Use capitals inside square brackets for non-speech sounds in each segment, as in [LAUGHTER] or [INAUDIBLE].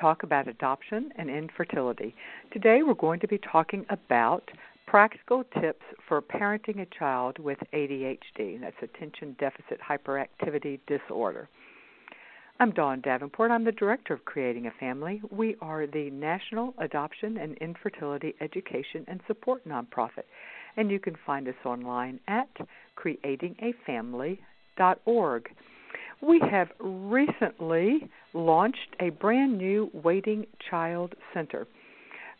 Talk about adoption and infertility. Today we're going to be talking about practical tips for parenting a child with ADHD. That's attention deficit hyperactivity disorder. I'm Dawn Davenport. I'm the director of Creating a Family. We are the National Adoption and Infertility Education and Support nonprofit, and you can find us online at creatingafamily.org. We have recently launched a brand new waiting child center.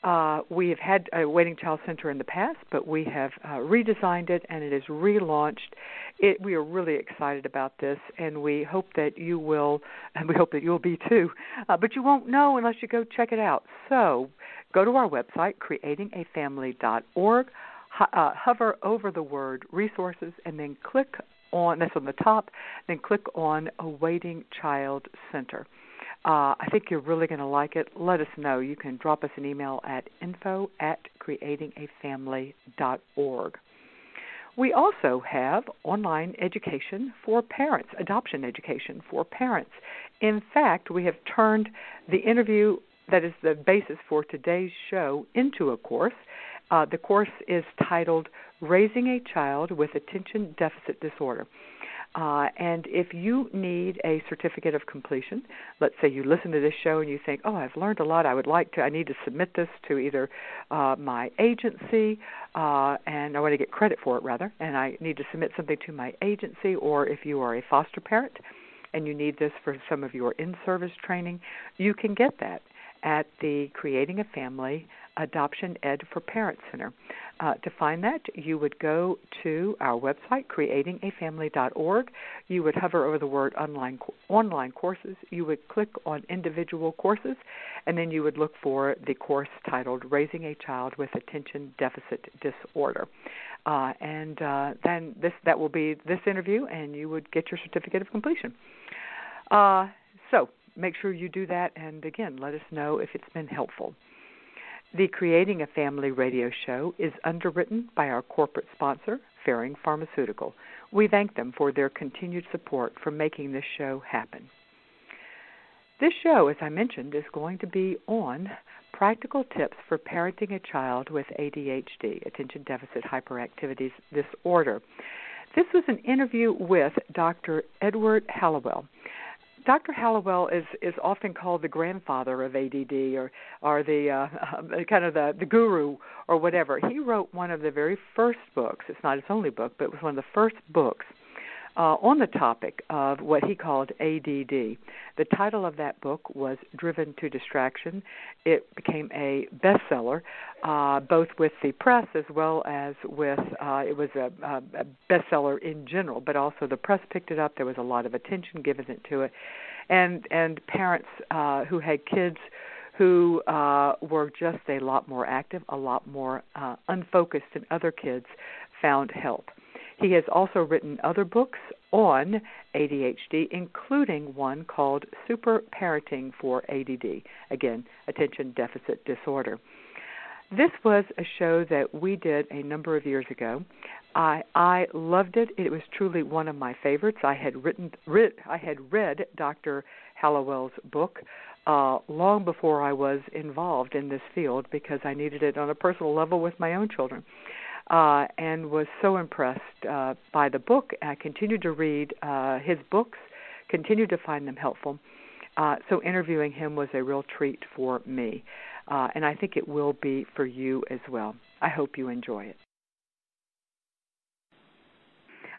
Uh, we have had a waiting child center in the past, but we have uh, redesigned it and it is relaunched. It, we are really excited about this, and we hope that you will, [LAUGHS] and we hope that you'll be too. Uh, but you won't know unless you go check it out. So, go to our website, creatingafamily.org, ho- uh, hover over the word resources, and then click on that's on the top, then click on Awaiting Child Center. Uh, I think you're really going to like it. Let us know. You can drop us an email at info at creatingafamily.org. We also have online education for parents, adoption education for parents. In fact, we have turned the interview that is the basis for today's show into a course. Uh, the course is titled Raising a Child with Attention Deficit Disorder. Uh, and if you need a certificate of completion, let's say you listen to this show and you think, oh, I've learned a lot. I would like to, I need to submit this to either uh, my agency, uh, and I want to get credit for it rather, and I need to submit something to my agency, or if you are a foster parent and you need this for some of your in service training, you can get that at the Creating a Family Adoption Ed for Parents Center. Uh, to find that, you would go to our website, creatingafamily.org. You would hover over the word online online courses. You would click on individual courses, and then you would look for the course titled "Raising a Child with Attention Deficit Disorder." Uh, and uh, then this that will be this interview, and you would get your certificate of completion. Uh, so make sure you do that, and again, let us know if it's been helpful. The Creating a Family radio show is underwritten by our corporate sponsor, Ferring Pharmaceutical. We thank them for their continued support for making this show happen. This show, as I mentioned, is going to be on practical tips for parenting a child with ADHD, attention deficit hyperactivity disorder. This was an interview with Dr. Edward Hallowell. Dr. Hallowell is is often called the grandfather of ADD or or the uh, [LAUGHS] kind of the the guru or whatever. He wrote one of the very first books. It's not his only book, but it was one of the first books uh, on the topic of what he called ADD. The title of that book was Driven to Distraction. It became a bestseller, uh, both with the press as well as with uh, it was a, a bestseller in general, but also the press picked it up. There was a lot of attention given to it, and and parents uh, who had kids who uh, were just a lot more active, a lot more uh, unfocused than other kids found help. He has also written other books on ADHD, including one called Super Parenting for ADD, again, Attention Deficit Disorder. This was a show that we did a number of years ago. I I loved it. It was truly one of my favorites. I had written read, I had read Dr. Hallowell's book uh, long before I was involved in this field because I needed it on a personal level with my own children uh, and was so impressed uh, by the book. I continued to read uh, his books, continued to find them helpful. Uh, so interviewing him was a real treat for me, uh, and I think it will be for you as well. I hope you enjoy it.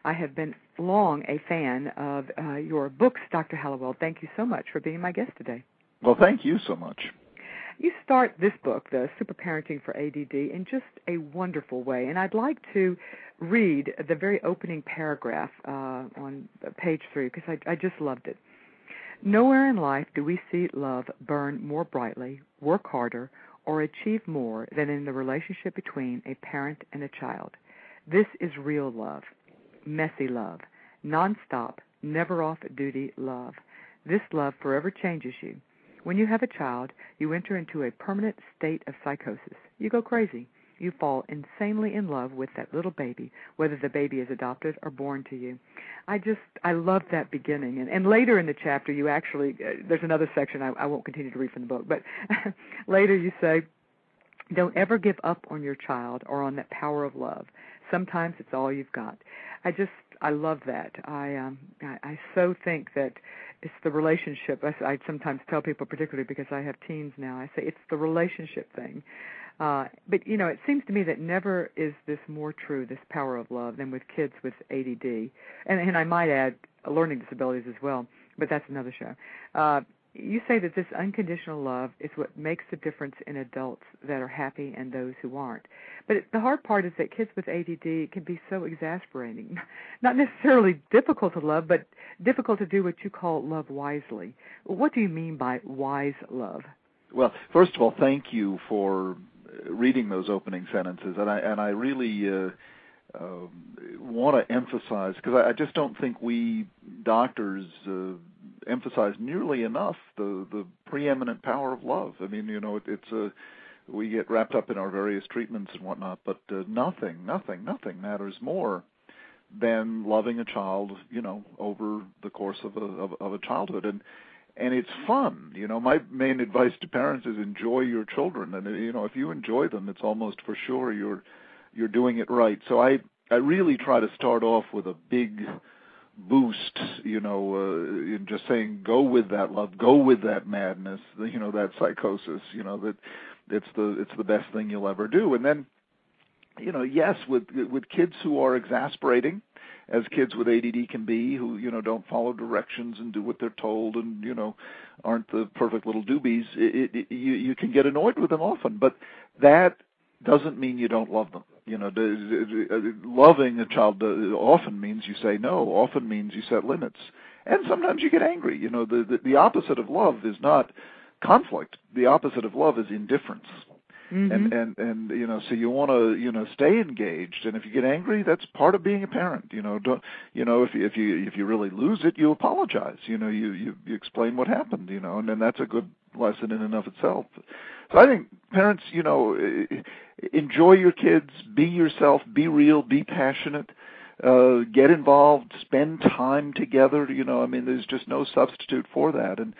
I have been long a fan of uh, your books, Dr. Hallowell. Thank you so much for being my guest today. Well, thank you so much. You start this book, The Super Parenting for ADD, in just a wonderful way. And I'd like to read the very opening paragraph uh, on page three because I, I just loved it. Nowhere in life do we see love burn more brightly, work harder, or achieve more than in the relationship between a parent and a child. This is real love, messy love, nonstop, never off duty love. This love forever changes you. When you have a child, you enter into a permanent state of psychosis. You go crazy. You fall insanely in love with that little baby, whether the baby is adopted or born to you. I just, I love that beginning. And, and later in the chapter, you actually, uh, there's another section I, I won't continue to read from the book, but [LAUGHS] later you say, don't ever give up on your child or on that power of love. Sometimes it's all you've got. I just I love that. I um I, I so think that it's the relationship. I, I sometimes tell people, particularly because I have teens now, I say it's the relationship thing. Uh, but you know, it seems to me that never is this more true, this power of love, than with kids with ADD, and and I might add learning disabilities as well. But that's another show. Uh, you say that this unconditional love is what makes the difference in adults that are happy and those who aren't. But the hard part is that kids with ADD can be so exasperating. [LAUGHS] Not necessarily difficult to love, but difficult to do what you call love wisely. What do you mean by wise love? Well, first of all, thank you for reading those opening sentences, and I and I really uh, uh, want to emphasize because I, I just don't think we doctors uh, emphasize nearly enough the the preeminent power of love. I mean, you know, it, it's a we get wrapped up in our various treatments and whatnot, but uh, nothing, nothing, nothing matters more than loving a child, you know, over the course of a of, of a childhood, and and it's fun. You know, my main advice to parents is enjoy your children, and you know, if you enjoy them, it's almost for sure you're you're doing it right. So I I really try to start off with a big boost, you know, uh, in just saying go with that love, go with that madness, you know, that psychosis, you know, that it's the it's the best thing you'll ever do. And then, you know, yes, with with kids who are exasperating, as kids with ADD can be, who you know don't follow directions and do what they're told, and you know aren't the perfect little doobies. It, it, you you can get annoyed with them often, but that doesn't mean you don't love them. You know, loving a child often means you say no. Often means you set limits, and sometimes you get angry. You know, the the, the opposite of love is not conflict. The opposite of love is indifference. Mm-hmm. And and and you know, so you want to you know stay engaged. And if you get angry, that's part of being a parent. You know, don't you know if you if you if you really lose it, you apologize. You know, you you, you explain what happened. You know, and then that's a good lesson in and of itself. So I think parents, you know, enjoy your kids, be yourself, be real, be passionate, uh, get involved, spend time together. You know, I mean, there's just no substitute for that. And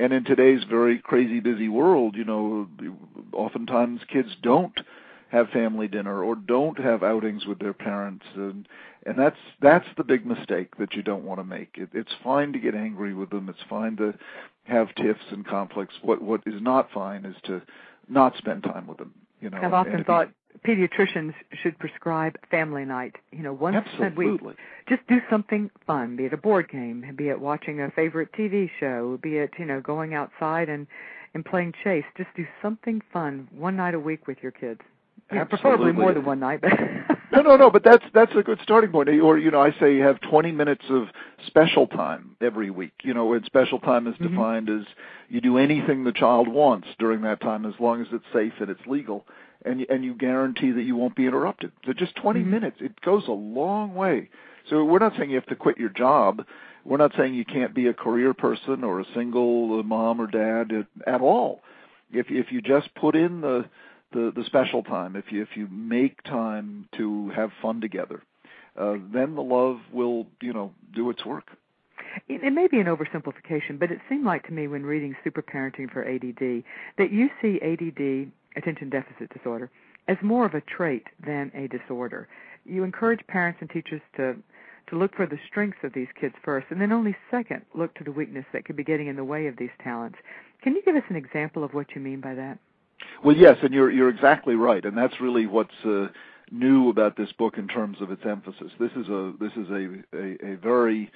and in today's very crazy busy world, you know, oftentimes kids don't have family dinner or don't have outings with their parents. And and that's that's the big mistake that you don't want to make. It, it's fine to get angry with them. It's fine to have tiffs and conflicts. What what is not fine is to not spend time with them you know i've often thought pediatricians should prescribe family night. You know, once a week. Just do something fun, be it a board game, be it watching a favorite TV show, be it, you know, going outside and and playing chase. Just do something fun one night a week with your kids. Yeah, preferably more than one night. [LAUGHS] No, no, no. But that's that's a good starting point. Or you know, I say you have 20 minutes of special time every week. You know, and special time is mm-hmm. defined as you do anything the child wants during that time, as long as it's safe and it's legal and and you guarantee that you won't be interrupted. So just 20 mm-hmm. minutes, it goes a long way. So we're not saying you have to quit your job. We're not saying you can't be a career person or a single mom or dad at, at all. If if you just put in the the, the special time, if you if you make time to have fun together, uh, then the love will you know do its work. It, may be an oversimplification, but it seemed like to me when reading Super Parenting for ADD that you see ADD attention deficit disorder as more of a trait than a disorder. You encourage parents and teachers to to look for the strengths of these kids first, and then only second look to the weakness that could be getting in the way of these talents. Can you give us an example of what you mean by that? Well, yes, and you're you're exactly right, and that's really what's uh, new about this book in terms of its emphasis. This is a this is a a, a very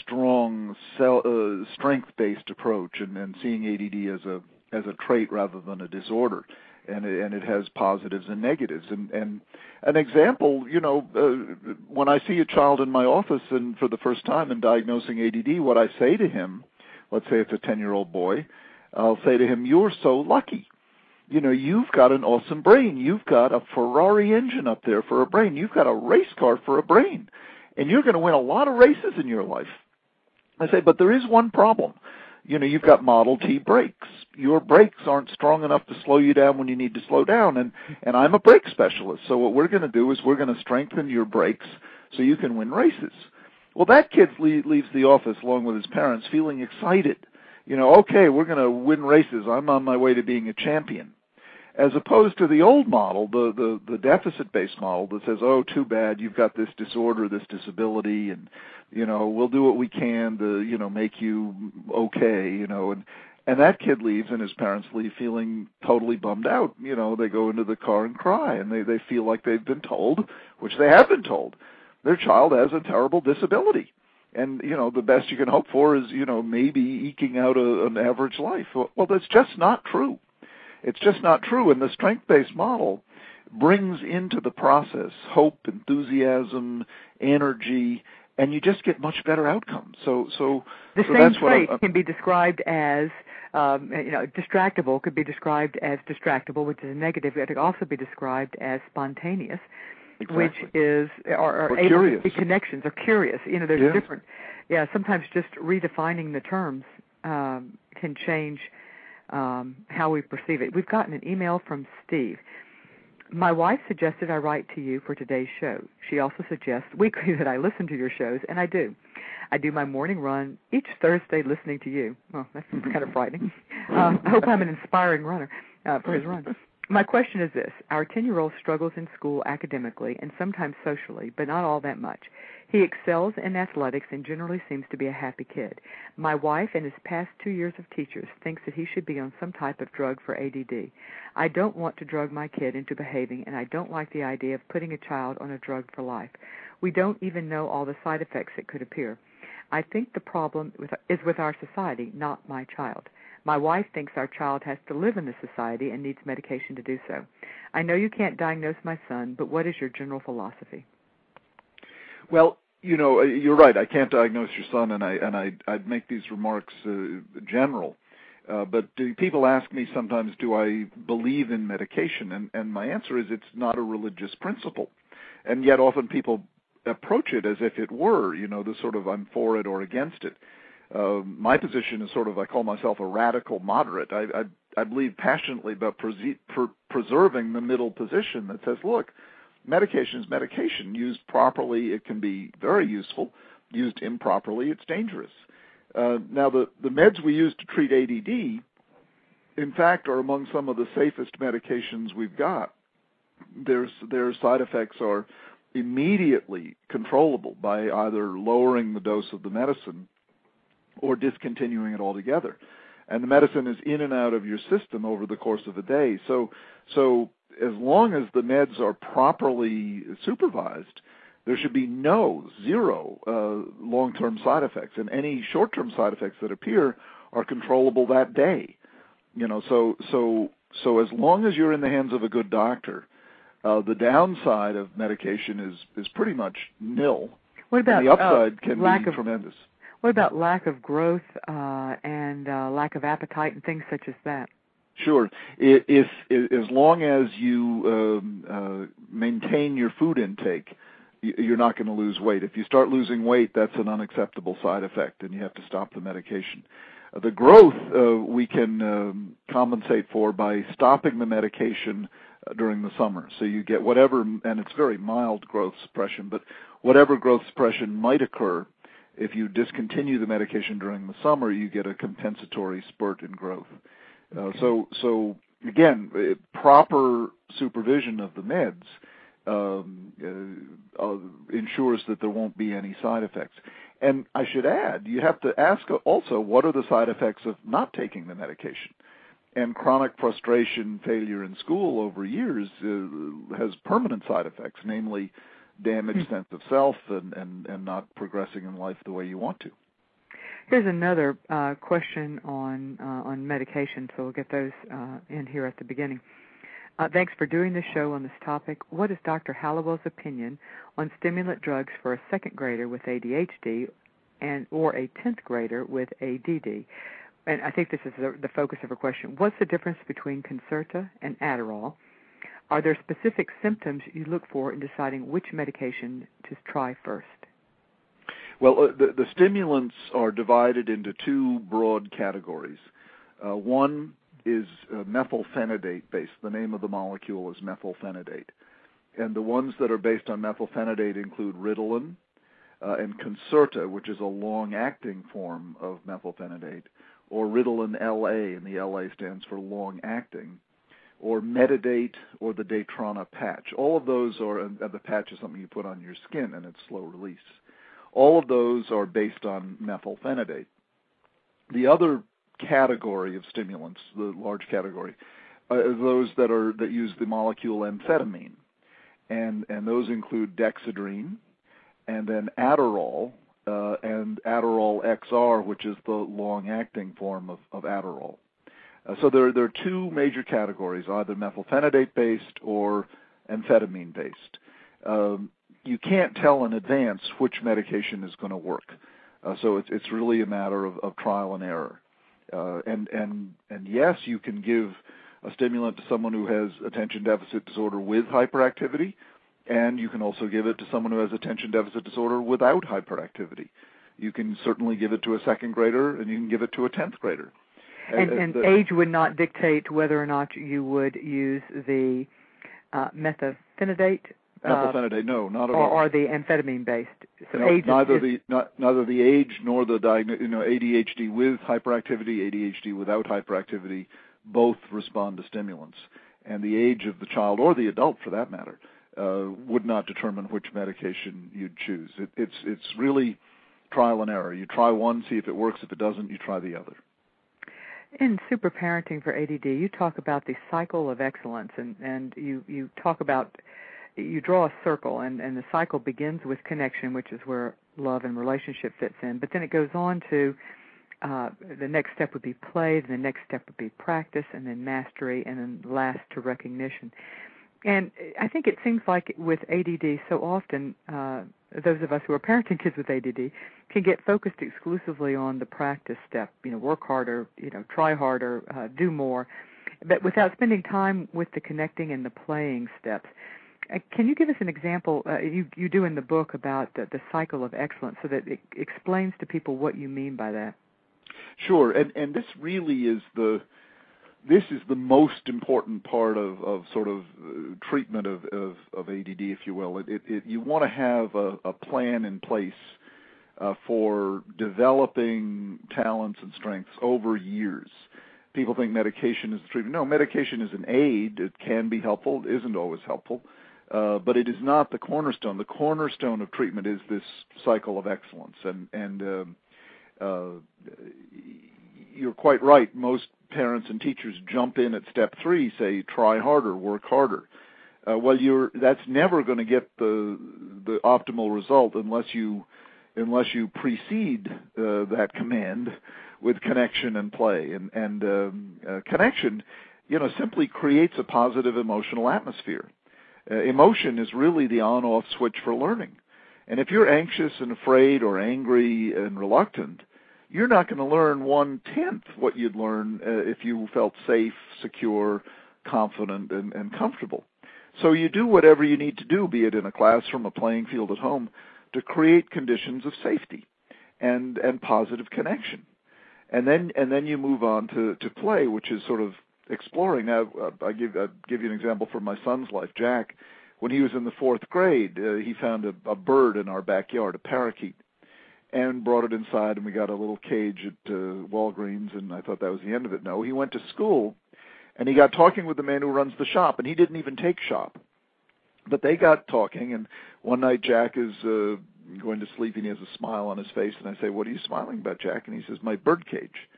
strong uh, strength-based approach and, and seeing ADD as a as a trait rather than a disorder, and it, and it has positives and negatives. And and an example, you know, uh, when I see a child in my office and for the first time in diagnosing ADD, what I say to him, let's say it's a 10-year-old boy, I'll say to him, "You're so lucky." You know, you've got an awesome brain. You've got a Ferrari engine up there for a brain. You've got a race car for a brain. And you're going to win a lot of races in your life. I say, but there is one problem. You know, you've got Model T brakes. Your brakes aren't strong enough to slow you down when you need to slow down. And, and I'm a brake specialist. So what we're going to do is we're going to strengthen your brakes so you can win races. Well, that kid leaves the office along with his parents feeling excited. You know, okay, we're going to win races. I'm on my way to being a champion as opposed to the old model, the the, the deficit based model that says, "Oh, too bad, you've got this disorder, this disability, and you know we'll do what we can to you know make you okay," you know, and and that kid leaves and his parents leave feeling totally bummed out. You know, they go into the car and cry, and they they feel like they've been told, which they have been told, their child has a terrible disability and you know the best you can hope for is you know maybe eking out a, an average life well that's just not true it's just not true. And the strength based model brings into the process hope, enthusiasm, energy, and you just get much better outcomes. So, so the so same trait can be described as, um, you know, distractible could be described as distractible, which is a negative. It could also be described as spontaneous, exactly. which is or, or, or able curious. to be connections or curious. You know, there's yeah. different. Yeah, sometimes just redefining the terms um, can change um, how we perceive it. We've gotten an email from Steve. My wife suggested I write to you for today's show. She also suggests weekly [LAUGHS] that I listen to your shows, and I do. I do my morning run each Thursday listening to you. Well, that's [LAUGHS] kind of frightening. Uh, I hope I'm an inspiring runner uh, for his run. My question is this Our 10 year old struggles in school academically and sometimes socially, but not all that much. He excels in athletics and generally seems to be a happy kid. My wife, in his past two years of teachers, thinks that he should be on some type of drug for ADD. I don't want to drug my kid into behaving, and I don't like the idea of putting a child on a drug for life. We don't even know all the side effects that could appear. I think the problem with, is with our society, not my child. My wife thinks our child has to live in this society and needs medication to do so. I know you can't diagnose my son, but what is your general philosophy? Well, you know, uh, you're right. I can't diagnose your son, and I and I I'd make these remarks uh, general. Uh, but do, people ask me sometimes, do I believe in medication? And and my answer is, it's not a religious principle, and yet often people approach it as if it were. You know, the sort of I'm for it or against it. Uh, my position is sort of I call myself a radical moderate. I I, I believe passionately about pre- pre- preserving the middle position that says, look, medication is medication. Used properly, it can be very useful. Used improperly, it's dangerous. Uh, now, the, the meds we use to treat ADD, in fact, are among some of the safest medications we've got. Their, their side effects are immediately controllable by either lowering the dose of the medicine or discontinuing it altogether. And the medicine is in and out of your system over the course of a day. So, so as long as the meds are properly supervised, there should be no zero uh, long-term side effects, and any short-term side effects that appear are controllable that day. You know, so so so as long as you're in the hands of a good doctor, uh, the downside of medication is is pretty much nil. What about and the upside uh, can lack be of, tremendous. What about lack of growth uh, and uh, lack of appetite and things such as that? Sure. If, as long as you um, uh, maintain your food intake, you're not going to lose weight. If you start losing weight, that's an unacceptable side effect, and you have to stop the medication. Uh, the growth uh, we can um, compensate for by stopping the medication during the summer. So you get whatever, and it's very mild growth suppression, but whatever growth suppression might occur, if you discontinue the medication during the summer, you get a compensatory spurt in growth. Uh, so, so again, uh, proper supervision of the meds um, uh, uh, ensures that there won't be any side effects. And I should add, you have to ask also what are the side effects of not taking the medication. And chronic frustration, failure in school over years uh, has permanent side effects, namely damaged sense of self and, and, and not progressing in life the way you want to. Here's another uh, question on uh, on medication, so we'll get those uh, in here at the beginning. Uh, thanks for doing this show on this topic. What is Dr. Hallowell's opinion on stimulant drugs for a second grader with ADHD and or a tenth grader with ADD? And I think this is the, the focus of her question. What's the difference between Concerta and Adderall? Are there specific symptoms you look for in deciding which medication to try first? Well, uh, the, the, stimulants are divided into two broad categories. Uh, one is uh, methylphenidate based. The name of the molecule is methylphenidate. And the ones that are based on methylphenidate include Ritalin uh, and Concerta, which is a long acting form of methylphenidate, or Ritalin LA, and the LA stands for long acting, or Metadate or the Daytrana patch. All of those are, and the patch is something you put on your skin and it's slow release. All of those are based on methylphenidate. The other category of stimulants, the large category, uh, those that are that use the molecule amphetamine, and and those include dexedrine, and then Adderall, uh, and Adderall XR, which is the long-acting form of, of Adderall. Uh, so there there are two major categories, either methylphenidate based or amphetamine based. Um, you can't tell in advance which medication is going to work. Uh, so it's it's really a matter of, of trial and error. Uh, and and and yes, you can give a stimulant to someone who has attention deficit disorder with hyperactivity, and you can also give it to someone who has attention deficit disorder without hyperactivity. You can certainly give it to a second grader, and you can give it to a tenth grader. And, and, the, age would not dictate whether or not you would use the uh, methylphenidate Methylphenidate, no, not at or, all. Or the amphetamine based. So no, neither is, the not, neither the age nor the diagno- you know ADHD with hyperactivity, ADHD without hyperactivity, both respond to stimulants, and the age of the child or the adult, for that matter, uh, would not determine which medication you'd choose. It, it's it's really trial and error. You try one, see if it works. If it doesn't, you try the other. In Super Parenting for ADD, you talk about the cycle of excellence, and and you you talk about you draw a circle and and the cycle begins with connection which is where love and relationship fits in but then it goes on to uh, the next step would be play, the next step would be practice, and then mastery, and then last to recognition. And I think it seems like with ADD, so often uh, those of us who are parenting kids with ADD can get focused exclusively on the practice step. You know, work harder, you know, try harder, uh, do more, but without spending time with the connecting and the playing steps. Uh, can you give us an example? Uh, you you do in the book about the, the cycle of excellence, so that it explains to people what you mean by that. Sure, and and this really is the this is the most important part of, of sort of uh, treatment of, of, of ADD, if you will. It, it, it, you want to have a, a plan in place uh, for developing talents and strengths over years. People think medication is the treatment. No, medication is an aid. It can be helpful. It isn't always helpful. Uh, but it is not the cornerstone. The cornerstone of treatment is this cycle of excellence, and and um, uh, you're quite right. Most parents and teachers jump in at step three, say try harder, work harder. Uh, well, you're that's never going to get the the optimal result unless you unless you precede uh, that command with connection and play and and um, uh, connection you know simply creates a positive emotional atmosphere uh, emotion is really the on off switch for learning. And if you're anxious and afraid or angry and reluctant, you're not going to learn one tenth what you'd learn uh, if you felt safe, secure, confident, and, and comfortable. So you do whatever you need to do, be it in a classroom, a playing field at home, to create conditions of safety and and positive connection. And then and then you move on to to play, which is sort of exploring. Now, uh, I give I give you an example from my son's life. Jack, when he was in the fourth grade, uh, he found a, a bird in our backyard, a parakeet, and brought it inside, and we got a little cage at uh, Walgreens, and I thought that was the end of it. No, he went to school, and he got talking with the man who runs the shop, and he didn't even take shop, but they got talking, and one night Jack is. Uh, going to sleep and he has a smile on his face and I say, What are you smiling about, Jack? And he says, My bird cage.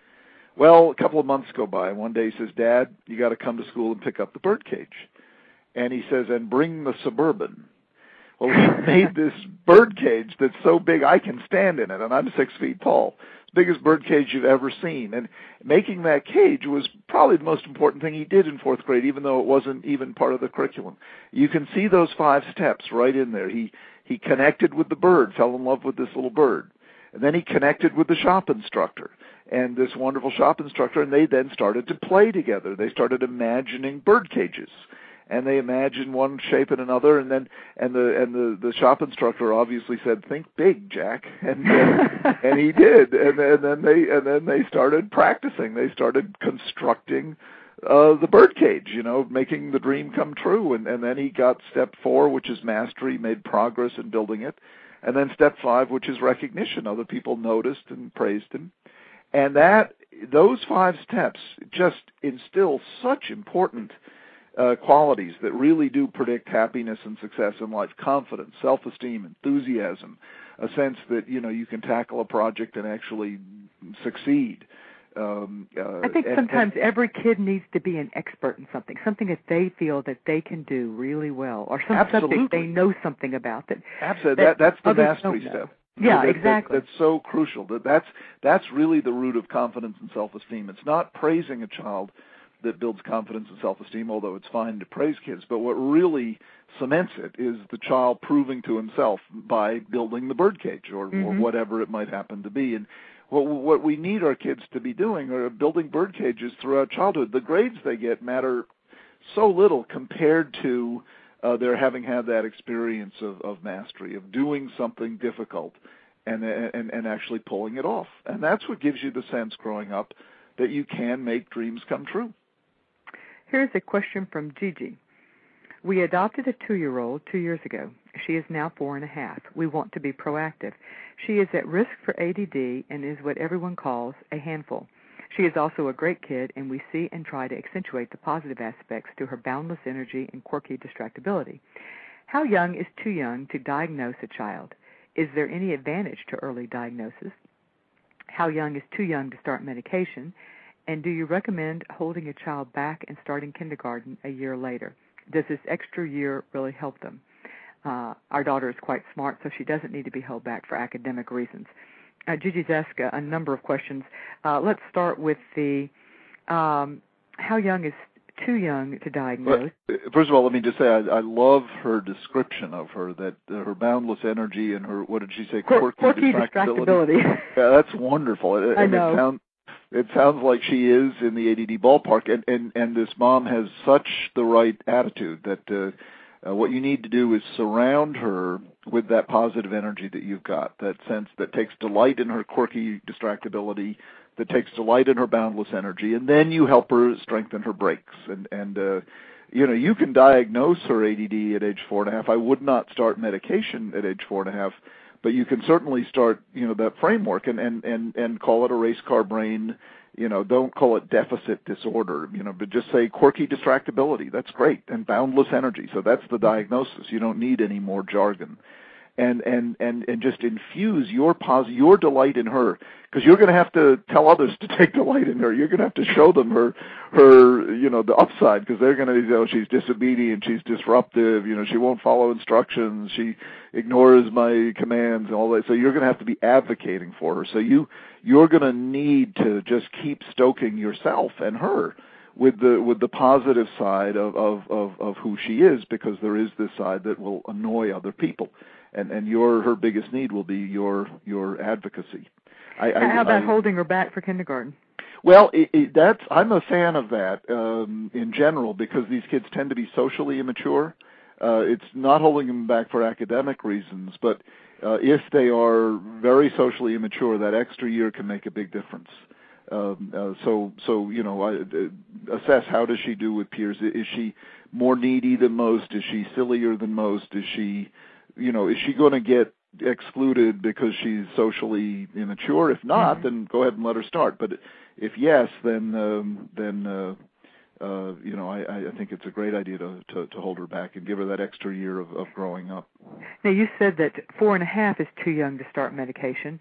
Well, a couple of months go by, and one day he says, Dad, you got to come to school and pick up the birdcage. And he says, and bring the suburban. Well, he [LAUGHS] made this bird cage that's so big I can stand in it, and I'm six feet tall. Biggest bird cage you've ever seen. And making that cage was probably the most important thing he did in fourth grade, even though it wasn't even part of the curriculum. You can see those five steps right in there. He he connected with the bird, fell in love with this little bird. And then he connected with the shop instructor and this wonderful shop instructor, and they then started to play together. They started imagining bird cages and they imagined one shape and another and then and the and the the shop instructor obviously said think big jack [LAUGHS] and and he did and, and then they and then they started practicing. They started constructing uh the bird cage you know making the dream come true and and then he got step 4 which is mastery made progress in building it and then step 5 which is recognition. Other people noticed and praised him and that those five steps just instill such important uh, qualities that really do predict happiness and success in life confidence self-esteem enthusiasm a sense that you know you can tackle a project and actually succeed um, uh, I think and, sometimes and, every kid needs to be an expert in something, something that they feel that they can do really well, or some absolutely. subject they know something about that. Absolutely, that that, that's the mastery don't know. Yeah, that, exactly. That, that's so crucial. That that's that's really the root of confidence and self-esteem. It's not praising a child that builds confidence and self-esteem, although it's fine to praise kids. But what really cements it is the child proving to himself by building the birdcage or, Mhm. or whatever it might happen to be. And what what we need our kids to be doing are building bird cages throughout childhood. The grades they get matter so little compared to uh, their having had that experience of, of mastery, of doing something difficult and, and and actually pulling it off. And that's what gives you the sense growing up that you can make dreams come true. Here's a question from Gigi. We adopted a two year old two years ago. She is now four and a half. We want to be proactive. She is at risk for ADD and is what everyone calls a handful. She is also a great kid, and we see and try to accentuate the positive aspects to her boundless energy and quirky distractibility. How young is too young to diagnose a child? Is there any advantage to early diagnosis? How young is too young to start medication? And do you recommend holding a child back and starting kindergarten a year later? Does this extra year really help them? Uh, our daughter is quite smart, so she doesn't need to be held back for academic reasons. Uh, Gigi's asked a, a number of questions. Uh, let's start with the um, how young is too young to diagnose? Well, first of all, let me just say I, I love her description of her that uh, her boundless energy and her what did she say Quir- quirky distractibility. distractibility. [LAUGHS] yeah, that's wonderful. It, I know. It sounds, it sounds like she is in the ADD ballpark, and and and this mom has such the right attitude that. Uh, uh, what you need to do is surround her with that positive energy that you've got, that sense that takes delight in her quirky distractibility, that takes delight in her boundless energy, and then you help her strengthen her brakes. And and uh, you know you can diagnose her ADD at age four and a half. I would not start medication at age four and a half, but you can certainly start you know that framework and and and and call it a race car brain you know don't call it deficit disorder you know but just say quirky distractibility. That's great. And boundless energy. So that's the diagnosis. You don't need any more jargon and and and and just infuse your pos your delight in her. Because you're going to have to tell others to [LAUGHS] take delight in her. You're going to have to show them her her you know the upside because they're going to you know she's disobedient she's disruptive you know she won't follow instructions she ignores my commands and all that. So you're going to have to be advocating for her. So you you're going to need to just keep stoking yourself and her with the with the positive side of, of of of who she is because there is this side that will annoy other people and and your her biggest need will be your your advocacy I, I, How about I, holding her back for kindergarten? well, it, it, that's I'm a fan of that um, in general because these kids tend to be socially immature. Uh, it's not holding them back for academic reasons, but uh, if they are very socially immature, that extra year can make a big difference. Um, uh, so, so you know, I, uh, assess how does she do with peers? Is she more needy than most? Is she sillier than most? Is she, you know, is she going to get excluded because she's socially immature? If not, Mhm. then go ahead and let her start. But if yes, then um, then uh, uh, you know I, I think it's a great idea to, to to hold her back and give her that extra year of, of growing up. Now you said that four and a half is too young to start medication.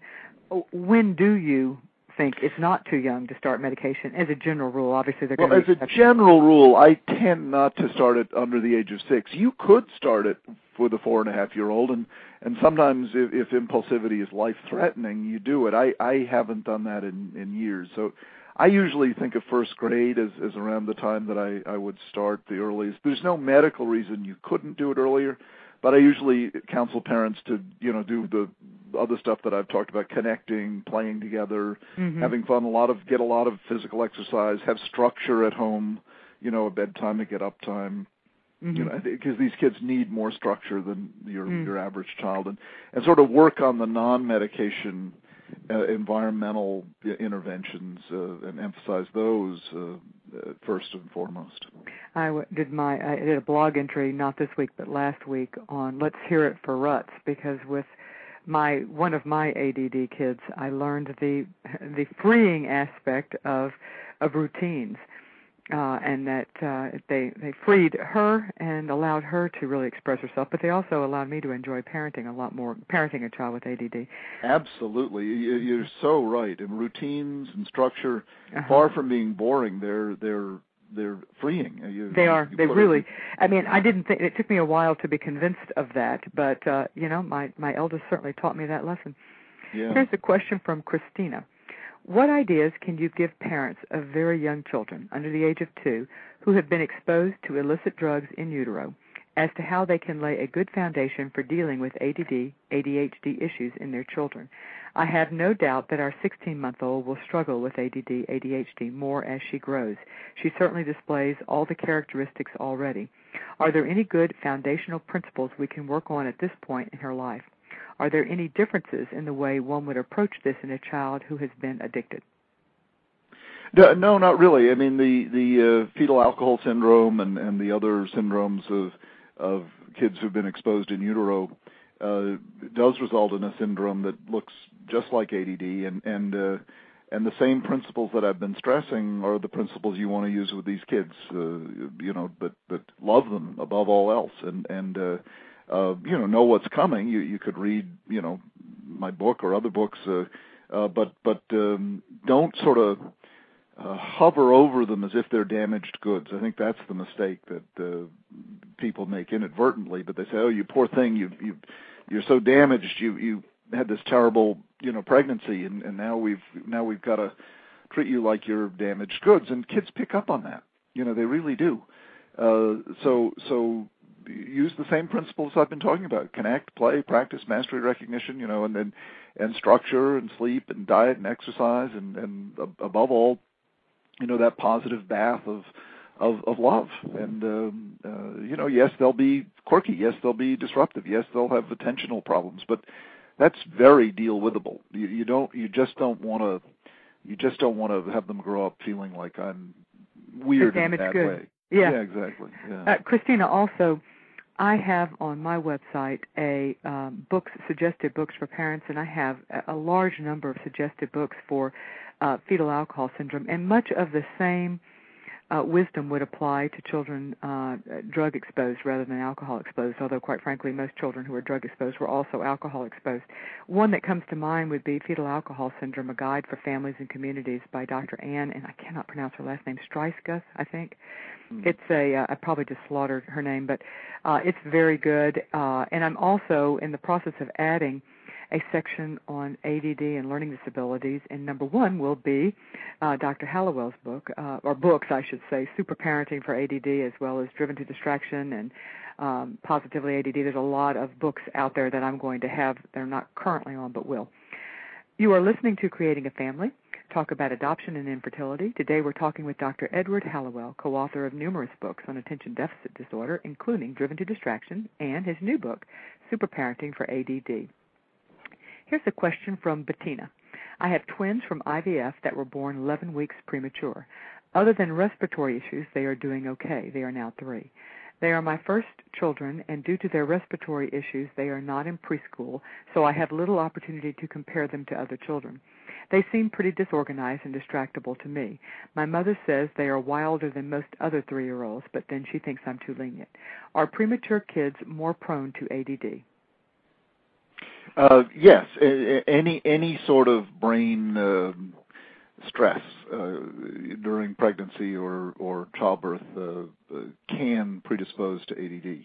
Oh, When do you think it's not too young to start medication? As a general rule, obviously they're Well, going to as a general rule, I tend not to start it under the age of six. You could start it with a four and a half year old, and and sometimes if, if impulsivity is life threatening, you do it. I I haven't done that in in years, so. I usually think of first grade as, as around the time that I, I would start the earliest. There's no medical reason you couldn't do it earlier, but I usually counsel parents to you know do the other stuff that I've talked about: connecting, playing together, mm-hmm. having fun. A lot of get a lot of physical exercise, have structure at home. You know, a bedtime and get up time. Mm-hmm. You know, because these kids need more structure than your Mm. your average child, and and sort of work on the non-medication environmental uh, interventions uh, and emphasize those uh, first and foremost. I did my I did a blog entry not this week but last week on let's hear it for ruts because with my one of my ADD kids I learned the the freeing aspect of of routines uh, and that uh, they they freed her and allowed her to really express herself, but they also allowed me to enjoy parenting a lot more, parenting a child with ADD. Absolutely, you, you're so right. And routines and structure, Uh-huh. far from being boring, they're they're they're freeing. You, They are. They really. It, I mean, I didn't think it took me a while to be convinced of that, but uh, you know, my my eldest certainly taught me that lesson. yeah. Here's a question from Christina. What ideas can you give parents of very young children under the age of two who have been exposed to illicit drugs in utero as to how they can lay a good foundation for dealing with ADD, ADHD issues in their children? I have no doubt that our 16 month old will struggle with ADD, ADHD more as she grows. She certainly displays all the characteristics already. Are there any good foundational principles we can work on at this point in her life? Are there any differences in the way one would approach this in a child who has been addicted? No, no, not really. I mean, the the uh, fetal alcohol syndrome and and the other syndromes of of kids who've been exposed in utero uh, does result in a syndrome that looks just like ADD, and and uh, and the same principles that I've been stressing are the principles you want to use with these kids. Uh, you know, but but love them above all else, and and uh, uh, you know know what's coming. You you could read you know my book or other books, uh, uh, but but um, don't sort of uh, hover over them as if they're damaged goods. I think that's the mistake that uh, people make inadvertently. But they say, "Oh, you poor thing, you you you're so damaged. You you had this terrible you know pregnancy, and and now we've now we've got to treat you like you're damaged goods." And kids pick up on that. You know, they really do. Uh, so so use the same principles I've been talking about: connect, play, practice, mastery, recognition. You know, and then and structure and sleep and diet and exercise and and above all you know that positive bath of of of love. And um uh, you know yes they'll be quirky. Yes they'll be disruptive. Yes they'll have attentional problems. But that's very deal withable you, you don't you just don't want to you just don't want to have them grow up feeling like i'm weird in bad good. way. Yeah, yeah exactly. Yeah. Uh, christina also I have on my website a um, books suggested books for parents, and I have a, large number of suggested books for uh, fetal alcohol syndrome, and much of the same uh, wisdom would apply to children uh, drug exposed rather than alcohol exposed. Although, quite frankly, most children who are drug exposed were also alcohol exposed. One that comes to mind would be Fetal Alcohol Syndrome: A Guide for Families and Communities by Dr. Anne, and I cannot pronounce her last name, Streiskus, I think. It's a uh, I probably just slaughtered her name, but uh, it's very good. Uh, and I'm also in the process of adding a section on ADD and learning disabilities, and number one will be uh, Dr. Hallowell's book, uh, or books, I should say, Super Parenting for ADD, as well as Driven to Distraction and um, Positively ADD. There's a lot of books out there that I'm going to have. They're not currently on, but will. You are listening to Creating a Family talk about adoption and infertility. Today we're talking with Dr. Edward Hallowell, co-author of numerous books on attention deficit disorder, including Driven to Distraction and his new book, Super Parenting for ADD. Here's a question from Bettina. I have twins from IVF that were born 11 weeks premature. Other than respiratory issues, they are doing okay. They are now three. They are my first children, and due to their respiratory issues, they are not in preschool, so I have little opportunity to compare them to other children. They seem pretty disorganized and distractible to me. My mother says they are wilder than most other three year olds, but then she thinks I'm too lenient. Are premature kids more prone to ADD? Uh, yes, any any sort of brain uh, stress uh, during pregnancy or or childbirth uh, can predispose to ADD.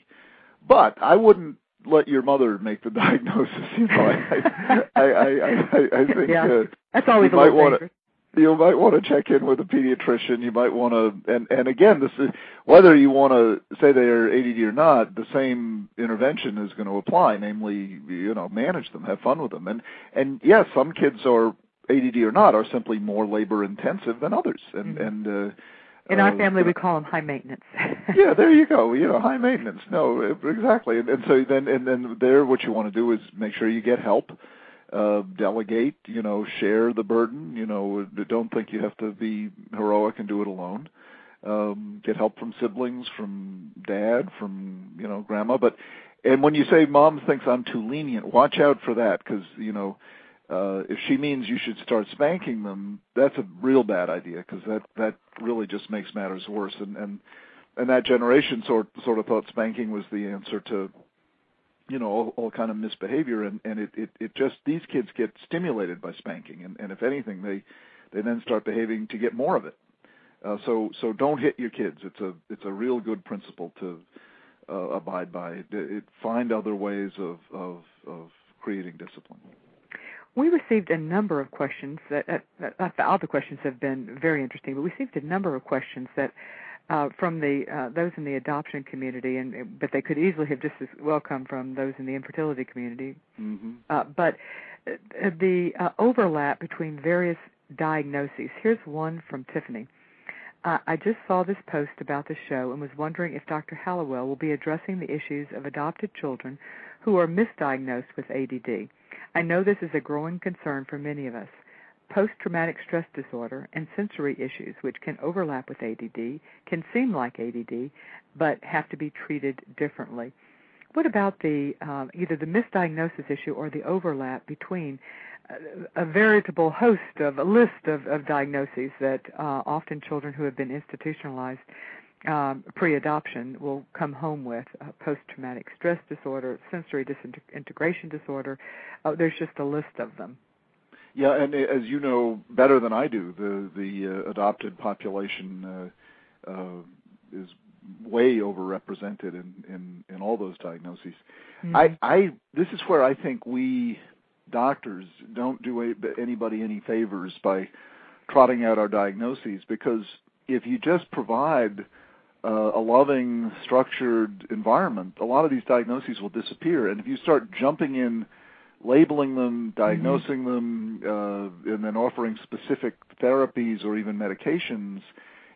But I wouldn't let your mother make the [LAUGHS] diagnosis. You know, I I I, I, I think yeah. uh, that's always you a might little wanna- dangerous. You might want to check in with a pediatrician. You might want to, and and again, this is whether you want to say they're ADD or not. The same intervention is going to apply, namely, you know, manage them, have fun with them, and and yes, some kids are ADD or not are simply more labor intensive than others, and Mhm. and. uh In our uh, family, know, we call them high maintenance. [LAUGHS] yeah, there you go. You know, high maintenance. No, exactly. And, and so then, and then there, what you want to do is make sure you get help, uh, delegate. You know, share the burden. You know, don't think you have to be heroic and do it alone. Um, get help from siblings, from dad, from you know, grandma. But and when you say mom thinks I'm too lenient, watch out for that because you know. Uh, if she means you should start spanking them, that's a real bad idea because that that really just makes matters worse. And and and that generation sort sort of thought spanking was the answer to you know all, all kind of misbehavior and and it, it it just these kids get stimulated by spanking and and if anything they they then start behaving to get more of it. Uh, so so don't hit your kids. It's a it's a real good principle to uh, abide by. It, it find other ways of of of creating discipline. We received a number of questions that uh, all the questions have been very interesting, but we received a number of questions that uh, from the uh, those in the adoption community, and but they could easily have just as well come from those in the infertility community. mm-hmm. Uh, but uh, the uh, overlap between various diagnoses. Here's one from Tiffany. Uh, I just saw this post about the show and was wondering if Dr. Hallowell will be addressing the issues of adopted children who are misdiagnosed with ADD. I know this is a growing concern for many of us. Post traumatic stress disorder and sensory issues, which can overlap with ADD, can seem like ADD, but have to be treated differently. What about the um, either the misdiagnosis issue or the overlap between a, a veritable host of a list of, of diagnoses that uh, often children who have been institutionalized um, pre-adoption will come home with uh, post-traumatic stress disorder, sensory disintegration disorder. Uh, there's just a list of them. Yeah, and as you know better than I do, the the uh, adopted population uh, uh, is way overrepresented in, in in all those diagnoses. Mm-hmm. I I this is where I think we doctors don't do a, anybody any favors by trotting out our diagnoses because if you just provide uh, a loving, structured environment, a lot of these diagnoses will disappear. And if you start jumping in, labeling them, diagnosing them, uh, and then offering specific therapies or even medications,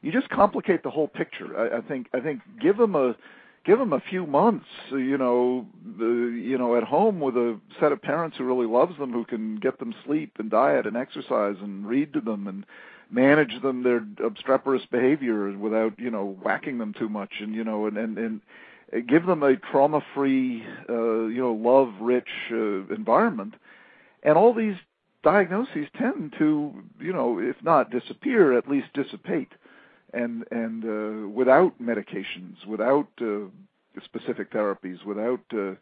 you just complicate the whole picture. I, I think I think give them a give them a few months, you know, the, you know, at home with a set of parents who really loves them, who can get them sleep and diet and exercise and read to them and manage them their obstreperous behavior without you know whacking them too much and you know and and, and give them a trauma free uh you know love rich uh, environment. And all these diagnoses tend to you know if not disappear at least dissipate. And and uh without medications without uh, specific therapies without uh,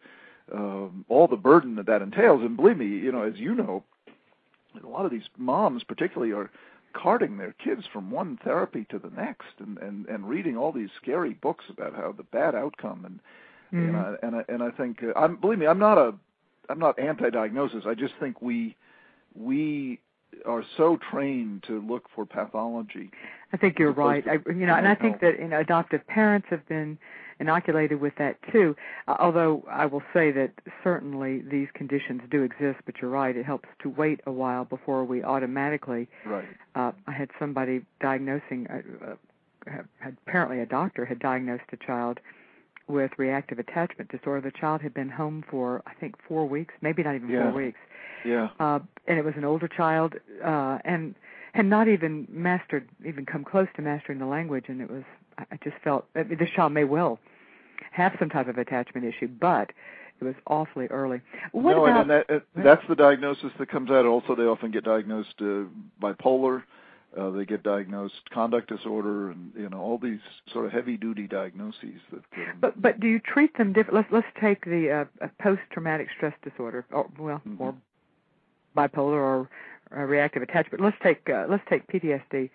um, all the burden that that entails. And believe me you know as you know a lot of these moms particularly are carting their kids from one therapy to the next and and and reading all these scary books about how the bad outcome and Mhm. and I and I and I think uh, I'm believe me I'm not a I'm not anti-diagnosis I just think we we are so trained to look for pathology I think you're right. I, you know, and I think that you know, adoptive parents have been inoculated with that too. Uh, although I will say that certainly these conditions do exist, but you're right. It helps to wait a while before we automatically. right Uh, I had somebody diagnosing. Uh, uh, apparently a doctor had diagnosed a child with reactive attachment disorder. The child had been home for I think four weeks, maybe not even Yeah. four weeks yeah uh, and it was an older child, uh, and had not even mastered, even come close to mastering the language, and it was, I just felt I mean, this child may well have some type of attachment issue, but it was awfully early. What no, about? and, that, uh, that's the diagnosis that comes out. Also, they often get diagnosed uh, bipolar. Uh, they get diagnosed conduct disorder, and you know all these sort of heavy-duty diagnoses. That, um, but but do you treat them different? Let's let's take the uh, uh, post-traumatic stress disorder, or well, Mhm. or bipolar or uh, reactive attachment. Let's take uh, let's take PTSD.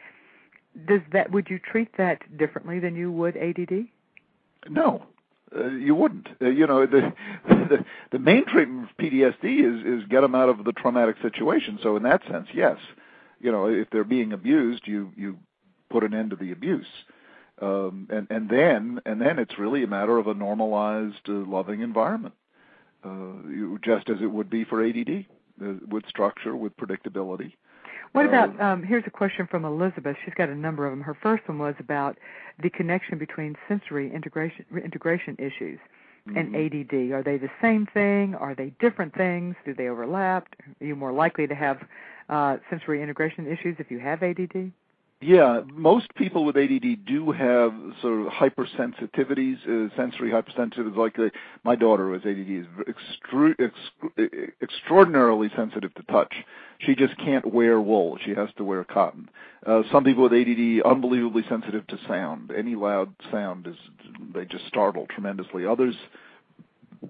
Does that would you treat that differently than you would ADD? No, Uh, you wouldn't. Uh, you know, the, [LAUGHS] the the main treatment for PTSD is is get them out of the traumatic situation. So in that sense, yes. You know, if they're being abused, you you put an end to the abuse. Um, and and then and then it's really a matter of a normalized, uh, loving environment, uh, you, just as it would be for ADD, uh, with structure, with predictability. What about um, here's a question from Elizabeth. She's got a number of them. Her first one was about the connection between sensory integration integration issues mm-hmm. and ADD. Are they the same thing? Are they different things? Do they overlap? Are you more likely to have uh, sensory integration issues if you have ADD? Yeah, most people with ADD do have sort of hypersensitivities, uh, sensory hypersensitivities. Like uh, my daughter has ADD is extru- ex- extraordinarily sensitive to touch. She just can't wear wool; she has to wear cotton. Uh, some people with ADD unbelievably sensitive to sound. Any loud sound is they just startle tremendously. Others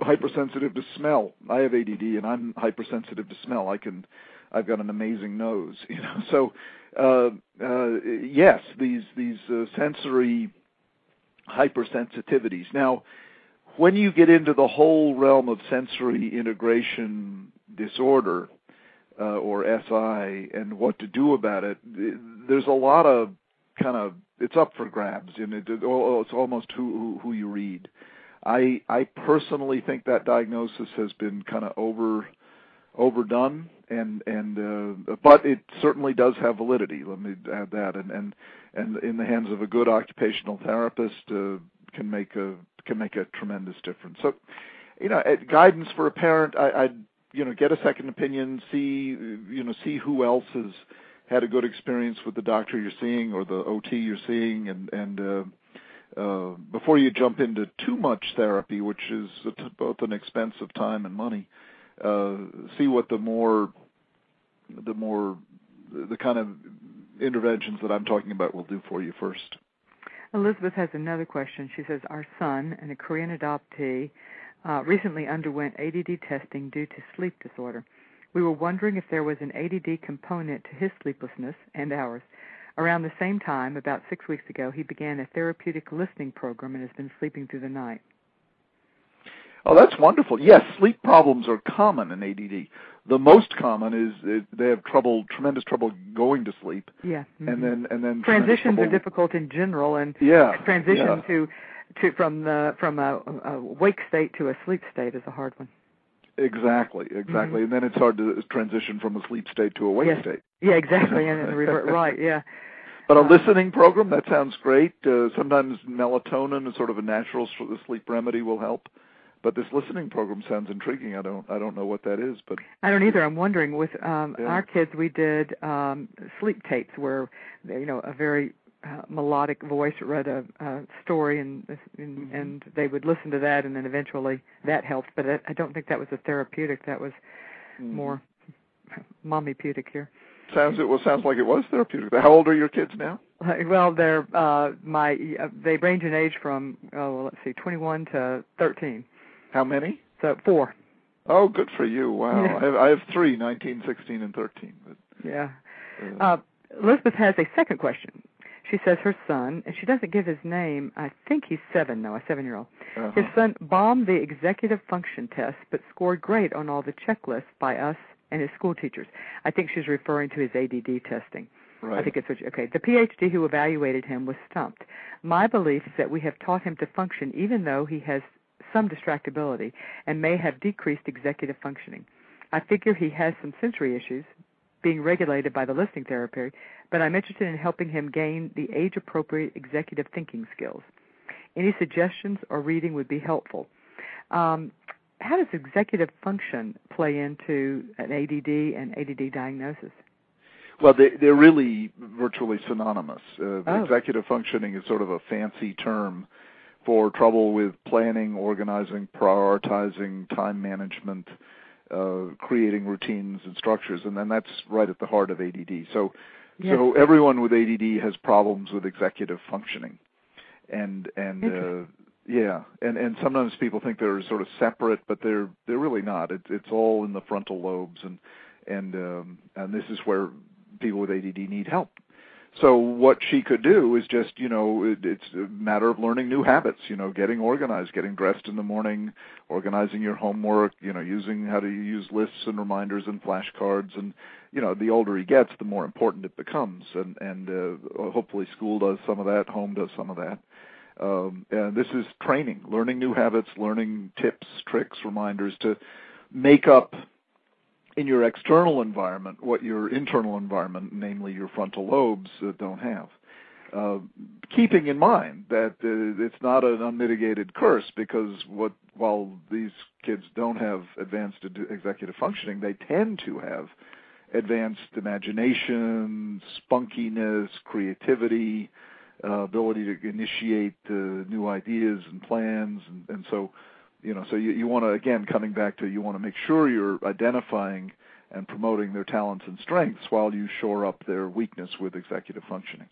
hypersensitive to smell. I have ADD and I'm hypersensitive to smell. I can I've got an amazing nose, [LAUGHS] you know. So uh, uh, yes, these these uh, sensory hypersensitivities. Now, when you get into the whole realm of sensory integration disorder uh, or SI and what to do about it, there's a lot of kind of it's up for grabs, and it, it's almost who, who who you read. I I personally think that diagnosis has been kind of over overdone and and uh, but it certainly does have validity. Let me add that, and and and in the hands of a good occupational therapist uh, can make a can make a tremendous difference. So, you know, guidance for a parent, I, I'd you know get a second opinion, see you know see who else has had a good experience with the doctor you're seeing or the OT you're seeing, and and uh, before you jump into too much therapy, which is both an expense of time and money uh, see what the more the more the kind of interventions that I'm talking about will do for you first. Elizabeth has another question. She says, Our son, and a Korean adoptee, uh, recently underwent ADD testing due to sleep disorder. We were wondering if there was an ADD component to his sleeplessness and ours. Around the same time, about six weeks ago, he began a therapeutic listening program and has been sleeping through the night. Oh, that's wonderful. Yes, sleep problems are common in ADD. The most common is they have trouble, tremendous trouble going to sleep. Yeah. Mm-hmm. And then and then transitions are difficult in general, and yeah, transition yeah. to to from the from a, a wake state to a sleep state is a hard one. Exactly, exactly, mm-hmm. and then it's hard to transition from a sleep state to a wake yes. state. Yeah, exactly, and then revert [LAUGHS] right. Yeah. But a uh, listening program that sounds great. Uh, sometimes melatonin is sort of a natural sleep remedy will help. But this listening program sounds intriguing. I don't I don't know what that is, but I don't either. I'm wondering with um yeah. our kids we did um sleep tapes where you know a very uh, melodic voice read a, a story and and, mm-hmm. and they would listen to that and then eventually that helped but I, I don't think that was a therapeutic that was mm-hmm. more mommy putic here sounds it well sounds like it was therapeutic how old are your kids now [LAUGHS] well they're uh my uh, they range in age from oh well, let's see 21 to 13 how many? So four. Oh, good for you! Wow, yeah. [LAUGHS] I, have, I have three, nineteen, sixteen, and thirteen. But, yeah. Uh, uh, Elizabeth has a second question. She says her son, and she doesn't give his name. I think he's seven now, a seven-year-old. Uh-huh. His son bombed the executive function test, but scored great on all the checklists by us and his school teachers. I think she's referring to his ADD testing. Right. I think it's okay. The PhD who evaluated him was stumped. My belief is that we have taught him to function even though he has some distractibility and may have decreased executive functioning. I figure he has some sensory issues being regulated by the listening therapy, but I'm interested in helping him gain the age appropriate executive thinking skills. Any suggestions or reading would be helpful. Um, how does executive function play into an ADD and ADD diagnosis? Well, they, they're really virtually synonymous. Uh, oh. Executive functioning is sort of a fancy term for trouble with planning, organizing, prioritizing, time management, uh, creating routines and structures, and then that's right at the heart of ADD. So, yes. so everyone with ADD has problems with executive functioning, and and uh, yeah, and and sometimes people think they're sort of separate, but they're they're really not. It's it's all in the frontal lobes, and and um, and this is where people with ADD need help. So what she could do is just, you know, it, it's a matter of learning new habits, you know, getting organized, getting dressed in the morning, organizing your homework, you know, using how to use lists and reminders and flashcards and you know, the older he gets, the more important it becomes and and uh, hopefully school does some of that, home does some of that. Um, and this is training, learning new habits, learning tips, tricks, reminders to make up in your external environment what your internal environment, namely your frontal lobes, uh, don't have. Uh, keeping in mind that uh, it's not an unmitigated curse because what while these kids don't have advanced executive functioning, they tend to have advanced imagination, spunkiness, creativity, uh, ability to initiate uh, new ideas and plans, and, and so you know, so you, you want to again coming back to you want to make sure you're identifying and promoting their talents and strengths while you shore up their weakness with executive functioning.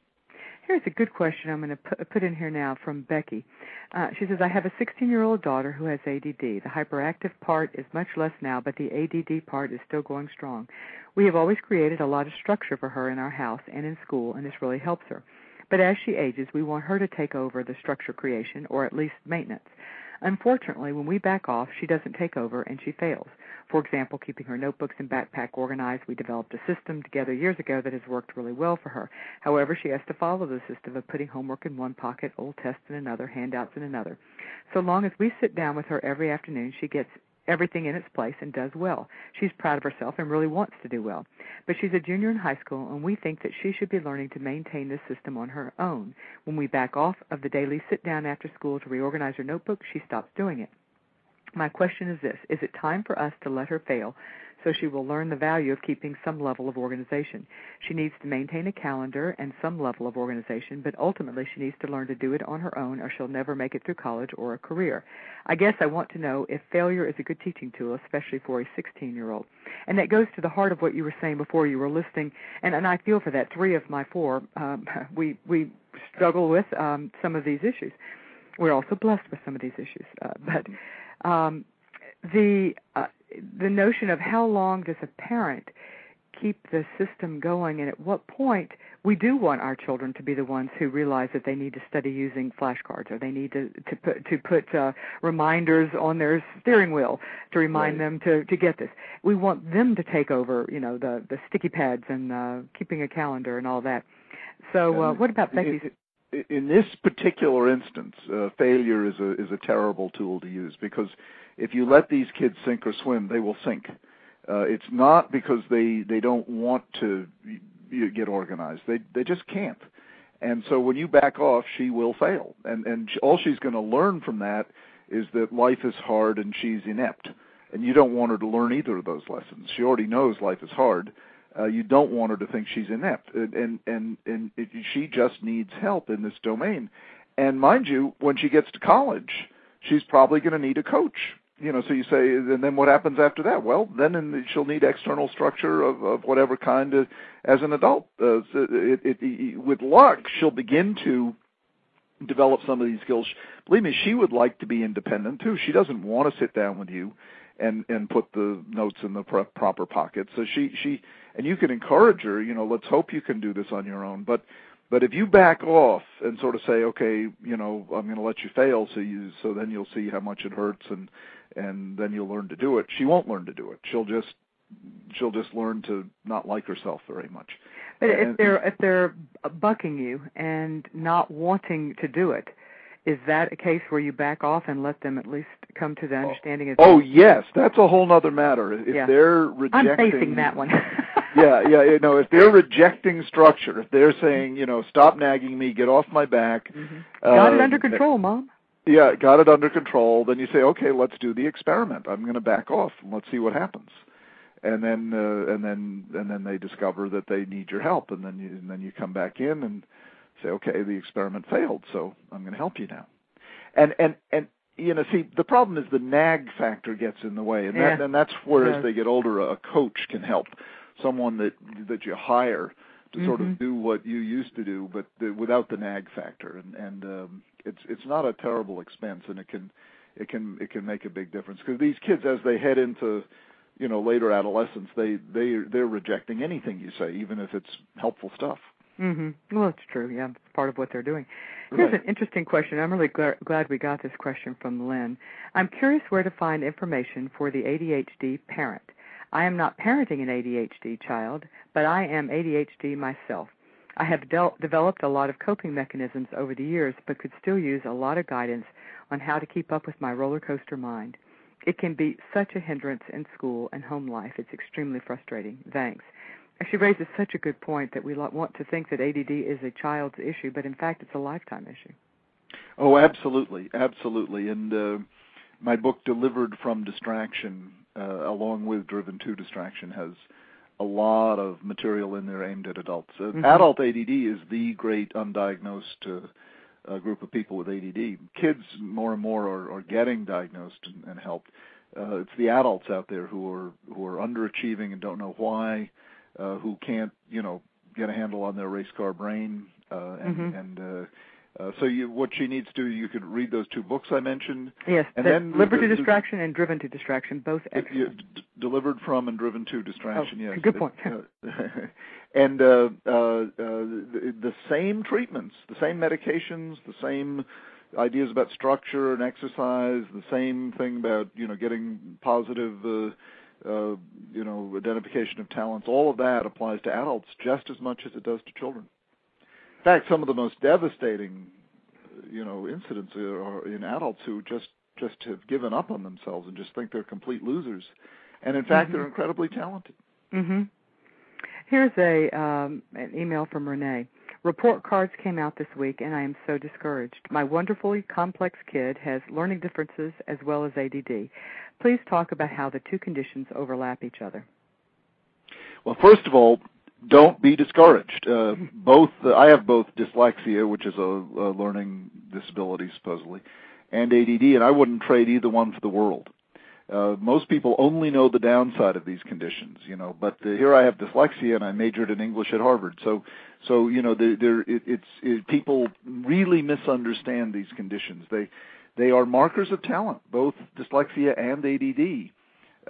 Here's a good question I'm going to put in here now from Becky. Uh, she says, I have a 16 year old daughter who has ADD. The hyperactive part is much less now, but the ADD part is still going strong. We have always created a lot of structure for her in our house and in school, and this really helps her. But as she ages, we want her to take over the structure creation, or at least maintenance. Unfortunately, when we back off, she doesn't take over and she fails. For example, keeping her notebooks and backpack organized, we developed a system together years ago that has worked really well for her. However, she has to follow the system of putting homework in one pocket, old tests in another, handouts in another. So long as we sit down with her every afternoon, she gets everything in its place and does well. She's proud of herself and really wants to do well. But she's a junior in high school, and we think that she should be learning to maintain this system on her own. When we back off of the daily sit down after school to reorganize her notebook, she stops doing it. My question is this Is it time for us to let her fail so she will learn the value of keeping some level of organization. She needs to maintain a calendar and some level of organization, but ultimately she needs to learn to do it on her own or she'll never make it through college or a career. I guess I want to know if failure is a good teaching tool, especially for a 16 year old. And that goes to the heart of what you were saying before you were listening, and, and I feel for that. Three of my four, um, [LAUGHS] we, we struggle with um, some of these issues. We're also blessed with some of these issues, uh, but um, the uh, the notion of how long does a parent keep the system going and at what point we do want our children to be the ones who realize that they need to study using flashcards or they need to to put to put uh, reminders on their steering wheel to remind right. them to to get this we want them to take over you know the the sticky pads and uh keeping a calendar and all that so uh, what about Becky's in this particular instance, uh, failure is a is a terrible tool to use because if you let these kids sink or swim, they will sink. Uh, it's not because they they don't want to get organized. They they just can't. And so when you back off, she will fail. And and all she's going to learn from that is that life is hard and she's inept. And you don't want her to learn either of those lessons. She already knows life is hard. Uh, you don't want her to think she's inept, and and and, and it, she just needs help in this domain. And mind you, when she gets to college, she's probably going to need a coach you know, so you say, and then what happens after that? Well, then in, she'll need external structure of, of whatever kind as an adult. Uh, so it, it, it, with luck, she'll begin to develop some of these skills. Believe me, she would like to be independent too. She doesn't want to sit down with you and and put the notes in the pro- proper pocket. So she she and you can encourage her. You know, let's hope you can do this on your own. But but if you back off and sort of say, okay, you know, I'm going to let you fail, so you so then you'll see how much it hurts and and then you'll learn to do it. She won't learn to do it. She'll just she'll just learn to not like herself very much. But and, if they're if they're bucking you and not wanting to do it, is that a case where you back off and let them at least come to the oh, understanding of? Oh yes, that's a whole other matter. If yeah. they're rejecting, I'm facing that one. Yeah, yeah, you know, if they're rejecting structure, if they're saying, you know, stop nagging me, get off my back. Mm-hmm. Got uh, it under control, mom yeah, got it under control. Then you say, okay, let's do the experiment. I'm going to back off and let's see what happens. And then uh, and then and then they discover that they need your help, and then you, and then you come back in and say, okay, the experiment failed, so I'm going to help you now. And and and you know, see, the problem is the nag factor gets in the way, and yeah. that and that's where as they get older, a coach can help, someone that that you hire to mm-hmm. sort of mm-hmm. do what you used to do, but the, without the nag factor. And and um, it's it's not a terrible expense, and it can it can it can make a big difference because these kids as they head into you know later adolescence, they they they're rejecting anything you say, even if it's helpful stuff. Mm-hmm. Well, it's true. Yeah, it's part of what they're doing. Here's Right. an interesting question. I'm really gl- glad we got this question from Lynn. I'm curious where to find information for the ADHD parent. I am not parenting an ADHD child, but I am ADHD myself. I have del- developed a lot of coping mechanisms over the years, but could still use a lot of guidance on how to keep up with my roller coaster mind. It can be such a hindrance in school and home life. It's extremely frustrating. Thanks. She raises such a good point that we want to think that ADD is a child's issue, but in fact, it's a lifetime issue. Oh, absolutely, absolutely. And uh, my book, Delivered from Distraction, along with Driven to Distraction, has a lot of material in there aimed at adults. Uh, Mhm. Adult ADD is the great undiagnosed uh, uh, group of people with ADD. Kids, more and more, are, are getting diagnosed and, and helped. Uh, it's the adults out there who are who are underachieving and don't know why, uh, who can't, you know, get a handle on their race car brain, uh, and Mhm. and uh, uh, you, what she needs to do, you could read those two books I mentioned. Yes, And then Liber to Distraction and Driven to Distraction, both excellent. delivered from and driven to distraction. Oh, yes, good point. Uh, [LAUGHS] and uh, uh, uh, the, the same treatments, the same medications, the same ideas about structure and exercise, the same thing about you know getting positive. Uh, uh, you know, identification of talents, all of that applies to adults just as much as it does to children. In fact, some of the most devastating, you know, incidents are in adults who just just have given up on themselves and just think they're complete losers, and in fact, Mhm. they're incredibly talented. hmm Here's a um, an email from Renee. Report cards came out this week, and I am so discouraged. My wonderfully complex kid has learning differences as well as ADD. Please talk about how the two conditions overlap each other. Well, first of all, don't be discouraged. Uh, both uh, I have both dyslexia, which is a, a learning disability supposedly, and ADD, and I wouldn't trade either one for the world. Uh, most people only know the downside of these conditions, you know. But uh, here I have dyslexia, and I majored in English at Harvard. So, so you know, there, it, it's it, people really misunderstand these conditions. They they are markers of talent, both dyslexia and ADD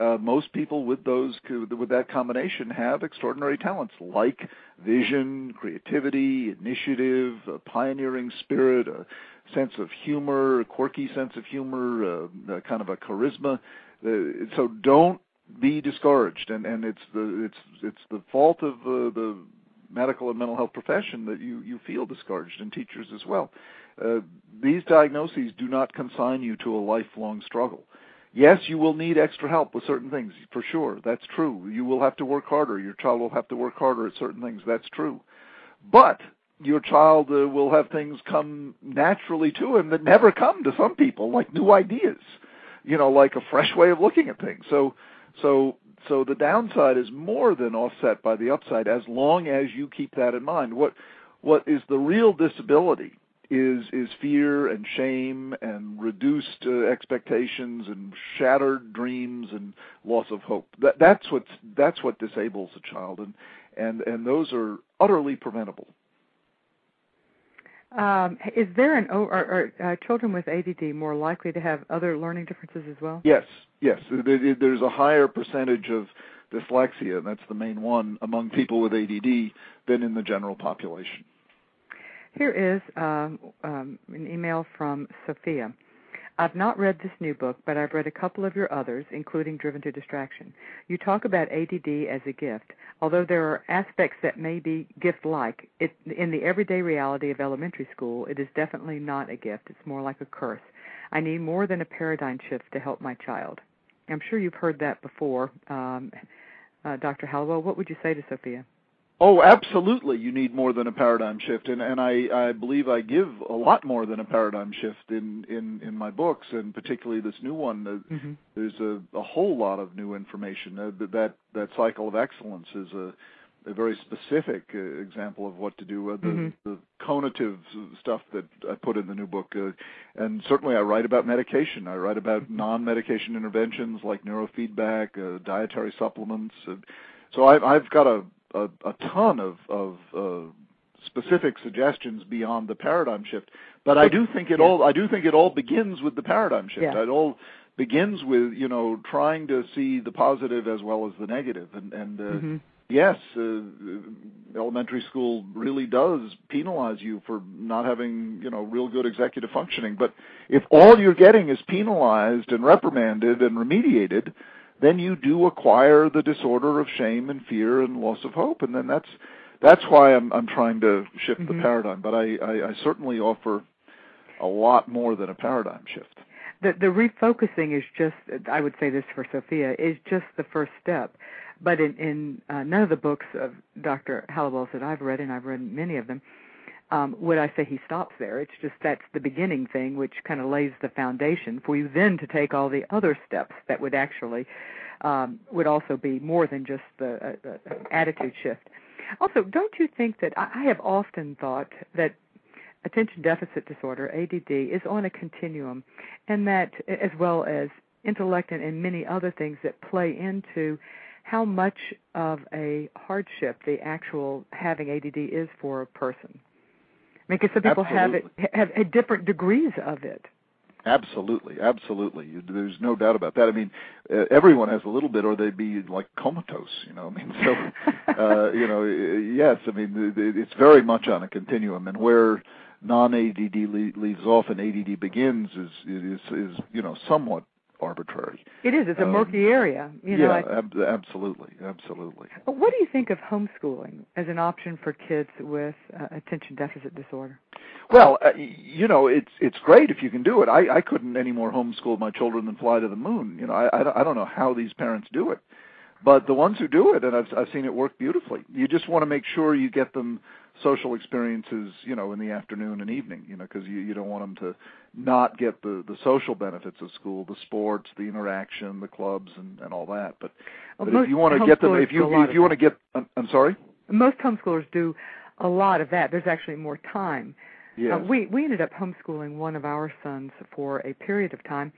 uh, most people with those with that combination have extraordinary talents like vision, creativity, initiative, a pioneering spirit, a sense of humor, a quirky sense of humor, uh, kind of a charisma. Uh, so don't be discouraged, and and it's the it's it's the fault of uh, the medical and mental health profession that you you feel discouraged, and teachers as well. Uh, these diagnoses do not consign you to a lifelong struggle. Yes, you will need extra help with certain things, for sure. That's true. You will have to work harder. Your child will have to work harder at certain things. That's true. But your child uh, will have things come naturally to him that never come to some people, like new ideas, you know, like a fresh way of looking at things. So, so, so the downside is more than offset by the upside, as long as you keep that in mind. What, what is the real disability? Is is fear and shame and reduced uh, expectations and shattered dreams and loss of hope. That that's what that's what disables a child, and and and those are utterly preventable. Um, is there an are, are uh, children with ADD more likely to have other learning differences as well? Yes, yes. There's a higher percentage of dyslexia, and that's the main one among people with ADD than in the general population. Here is um, um, an email from Sophia. I've not read this new book, but I've read a couple of your others, including Driven to Distraction. You talk about ADD as a gift. Although there are aspects that may be gift like, in the everyday reality of elementary school, it is definitely not a gift. It's more like a curse. I need more than a paradigm shift to help my child. I'm sure you've heard that before. Um, uh, Dr. Hallowell, what would you say to Sophia? Oh, absolutely. You need more than a paradigm shift, and and I I believe I give a lot more than a paradigm shift in in in my books, and particularly this new one. Uh, Mm-hmm. There's a a whole lot of new information. Uh, that- that that cycle of excellence is a a very specific uh, example of what to do. Uh, the Mhm. the conative stuff that I put in the new book, uh, and certainly I write about medication. I write about non-medication interventions like neurofeedback, uh, dietary supplements. Uh, so I've I've got a a, a ton of of uh, specific suggestions beyond the paradigm shift. But I do think it Yeah. all I do think it all begins with the paradigm shift. Yeah. It all begins with you know trying to see the positive as well as the negative, and and uh, Mhm. yes, uh, elementary school really does penalize you for not having, you know, real good executive functioning. But if all you're getting is penalized and reprimanded and remediated, then you do acquire the disorder of shame and fear and loss of hope, and then that's that's why I'm I'm trying to shift mm-hmm. the paradigm. But I, I I certainly offer a lot more than a paradigm shift. The the refocusing is just I would say this for Sophia is just the first step but in, in uh, none of the books of Dr. Hallowell's that I've read, and I've read many of them, um, would I say he stops there. It's just that's the beginning thing, which kind of lays the foundation for you then to take all the other steps that would actually um, would also be more than just the uh, uh, attitude shift. Also, don't you think that I, I have often thought that attention deficit disorder (ADD) is on a continuum, and that as well as intellect and, and many other things that play into how much of a hardship the actual having ADD is for a person. I mean, because some people absolutely. have it have, different degrees of it. Absolutely, absolutely. There's no doubt about that. I mean, everyone has a little bit, or they'd be like comatose. You know, I mean, so [LAUGHS] uh, you know, yes. I mean, it's very much on a continuum, and where non-ADD leaves off and ADD begins is is is you know somewhat arbitrary. It is. It's a murky um, area. You know, yeah, ab- absolutely, absolutely. What do you think of homeschooling as an option for kids with uh, attention deficit disorder? Well, uh, you know, it's it's great if you can do it. I I couldn't any more homeschool my children than fly to the moon. You know, I I, I don't know how these parents do it, but the ones who do it, and I've I've seen it work beautifully. You just want to make sure you get them social experiences, you know, in the afternoon and evening, you know, because you you don't want them to not get the the social benefits of school, the sports, the interaction, the clubs, and and all that. But, well, but if you want to get them, if you if you want to get, I'm, I'm sorry. Most homeschoolers do a lot of that. There's actually more time. Yes. Uh, we we ended up homeschooling one of our sons for a period of time,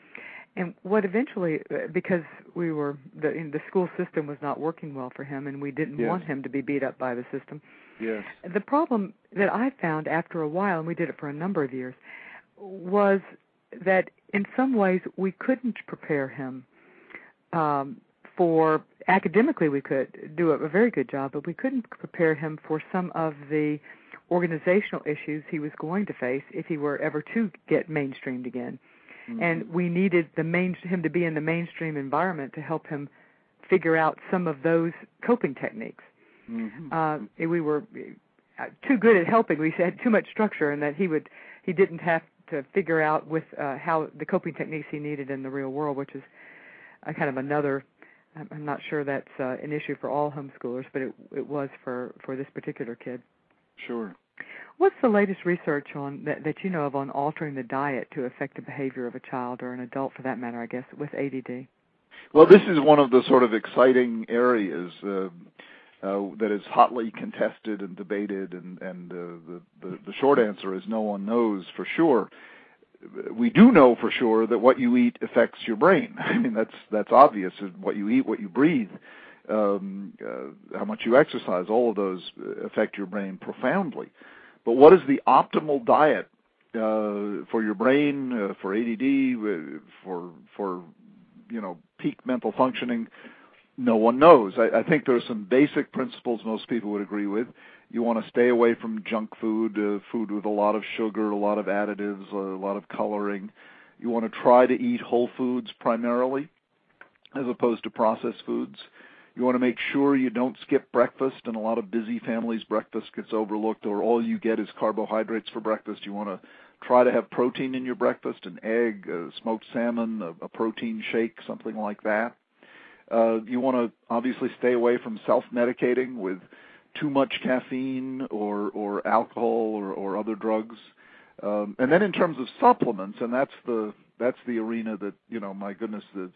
and what eventually, uh, because we were the the school system was not working well for him, and we didn't yes. want him to be beat up by the system. Yes. The problem that I found after a while, and we did it for a number of years, was that in some ways we couldn't prepare him um, for academically we could do a very good job, but we couldn't prepare him for some of the organizational issues he was going to face if he were ever to get mainstreamed again. Mm-hmm. And we needed the main him to be in the mainstream environment to help him figure out some of those coping techniques. Mm-hmm. Uh, we were uh, too good at helping. We had too much structure, and that he would he didn't have to figure out with uh, how the coping techniques he needed in the real world, which is a kind of another. I'm not sure that's uh, an issue for all homeschoolers, but it it was for for this particular kid. Sure. What's the latest research on that, that you know of on altering the diet to affect the behavior of a child or an adult, for that matter, I guess, with ADD? Well, this is one of the sort of exciting areas. Uh, uh, that is hotly contested and debated, and, and uh, the, the, the short answer is no one knows for sure. We do know for sure that what you eat affects your brain. [LAUGHS] I mean, that's that's obvious. What you eat, what you breathe, um, uh, how much you exercise, all of those affect your brain profoundly. But what is the optimal diet uh, for your brain, uh, for ADD, uh, for for you know peak mental functioning? no one knows. I, I think there are some basic principles most people would agree with. You want to stay away from junk food, uh, food with a lot of sugar, a lot of additives, a lot of coloring. You want to try to eat whole foods primarily, as opposed to processed foods. You want to make sure you don't skip breakfast, and a lot of busy families, breakfast gets overlooked, or all you get is carbohydrates for breakfast. You want to try to have protein in your breakfast an egg, smoked salmon, a, a protein shake, something like that. Uh, you want to obviously stay away from self-medicating with too much caffeine or or alcohol or, or other drugs. Um, and then in terms of supplements, and that's the that's the arena that you know, my goodness, that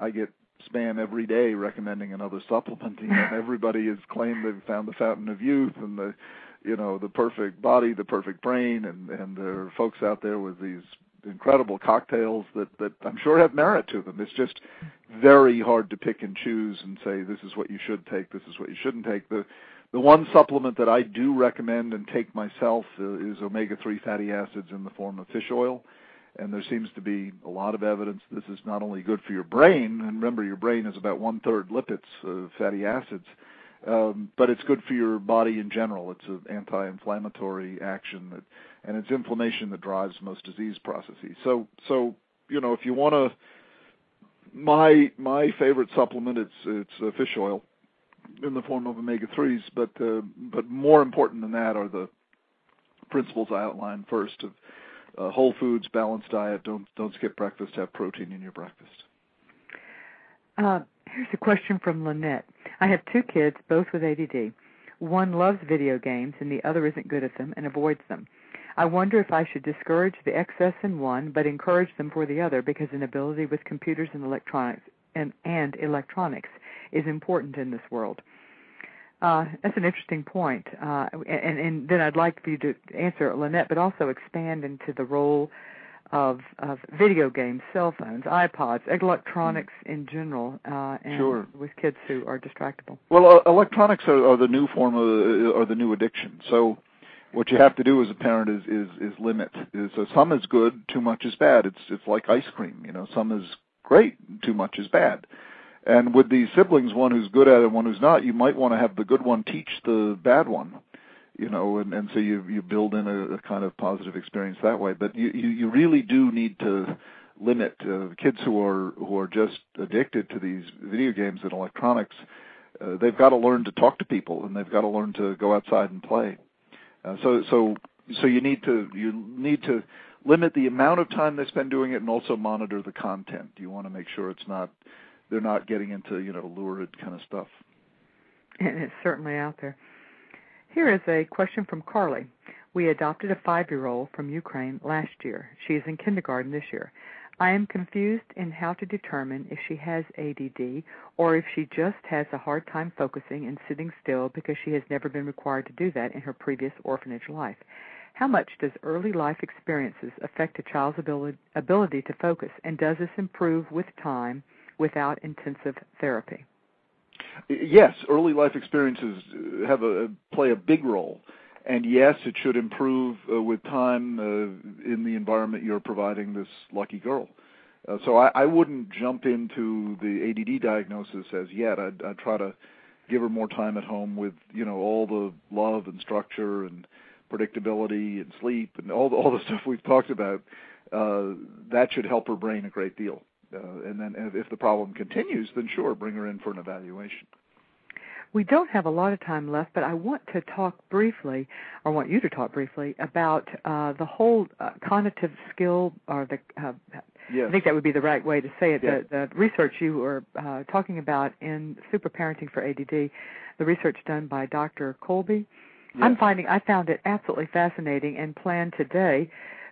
I get spam every day recommending another supplement. Know, everybody has claimed they've found the fountain of youth and the you know the perfect body, the perfect brain, and and there are folks out there with these incredible cocktails that that I'm sure have merit to them. It's just very hard to pick and choose and say this is what you should take, this is what you shouldn't take. The the one supplement that I do recommend and take myself uh, is omega-3 fatty acids in the form of fish oil. And there seems to be a lot of evidence this is not only good for your brain, and remember your brain is about one third lipids, uh, fatty acids, um, but it's good for your body in general. It's an anti-inflammatory action that, and it's inflammation that drives most disease processes. So, so you know, if you want to, my my favorite supplement, it's it's uh, fish oil in the form of omega threes, but uh, but more important than that are the principles I outlined first of uh, whole foods, balanced diet. Don't don't skip breakfast. Have protein in your breakfast. Uh, here's a question from Lynette. I have two kids, both with ADD. One loves video games, and the other isn't good at them and avoids them. I wonder if I should discourage the excess in one, but encourage them for the other, because an ability with computers and electronics and, and electronics is important in this world. Uh, that's an interesting point. Uh, and, and then I'd like for you to answer Lynette, but also expand into the role of, of video games, cell phones, iPods, electronics in general, uh, and sure. with kids who are distractible. Well, uh, electronics are, are the new form of, uh, are the new addiction. So, what you have to do as a parent is is, is limit. So some is good, too much is bad. It's it's like ice cream. You know, some is great, too much is bad. And with these siblings, one who's good at it and one who's not, you might want to have the good one teach the bad one, you know, and, and so you you build in a, a kind of positive experience that way. But you you, you really do need to limit uh, kids who are who are just addicted to these video games and electronics. Uh, they've got to learn to talk to people and they've got to learn to go outside and play. Uh, so so so you need to you need to limit the amount of time they spend doing it and also monitor the content. You want to make sure it's not they're not getting into you know lurid kind of stuff. And it's certainly out there. Here is a question from Carly. We adopted a five-year-old from Ukraine last year. She is in kindergarten this year. I am confused in how to determine if she has ADD or if she just has a hard time focusing and sitting still because she has never been required to do that in her previous orphanage life. How much does early life experiences affect a child's ability to focus, and does this improve with time without intensive therapy? Yes, early life experiences have a play a big role, and yes, it should improve uh, with time uh, in the environment you're providing this lucky girl. Uh, so I, I wouldn't jump into the ADD diagnosis as yet. I'd, I'd try to give her more time at home with you know all the love and structure and predictability and sleep and all the, all the [LAUGHS] stuff we've talked about. Uh, that should help her brain a great deal. Uh, and then if the problem continues, then sure, bring her in for an evaluation. We don't have a lot of time left, but I want to talk briefly, or want you to talk briefly about uh, the whole uh, cognitive skill, or the uh, yes. I think that would be the right way to say it. Yes. The, the research you were uh, talking about in Super Parenting for ADD, the research done by Dr. Kolbe. Yes. I'm finding I found it absolutely fascinating, and plan today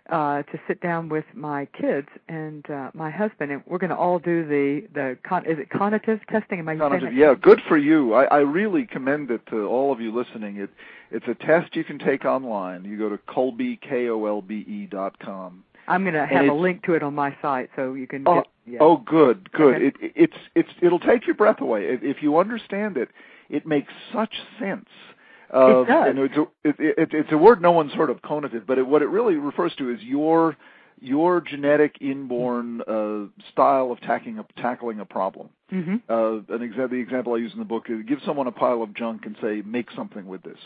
uh, to sit down with my kids and uh, my husband, and we're going to all do the the con- is it cognitive testing? Am I cognitive? Yeah, good for you. I, I really commend it to all of you listening. It it's a test you can take online. You go to Kolbe k o l b e dot com. I'm going to have a link to it on my site so you can. Oh, get, yeah. oh good, good. Okay. It, it's it's it'll take your breath away if you understand it. It makes such sense. Uh, it does. And it's a, it, it, it's a word no one's heard of, conative, but it, what it really refers to is your your genetic inborn uh, style of tackling a, tackling a problem. Mm-hmm. Uh, an exa- the example I use in the book is give someone a pile of junk and say, make something with this.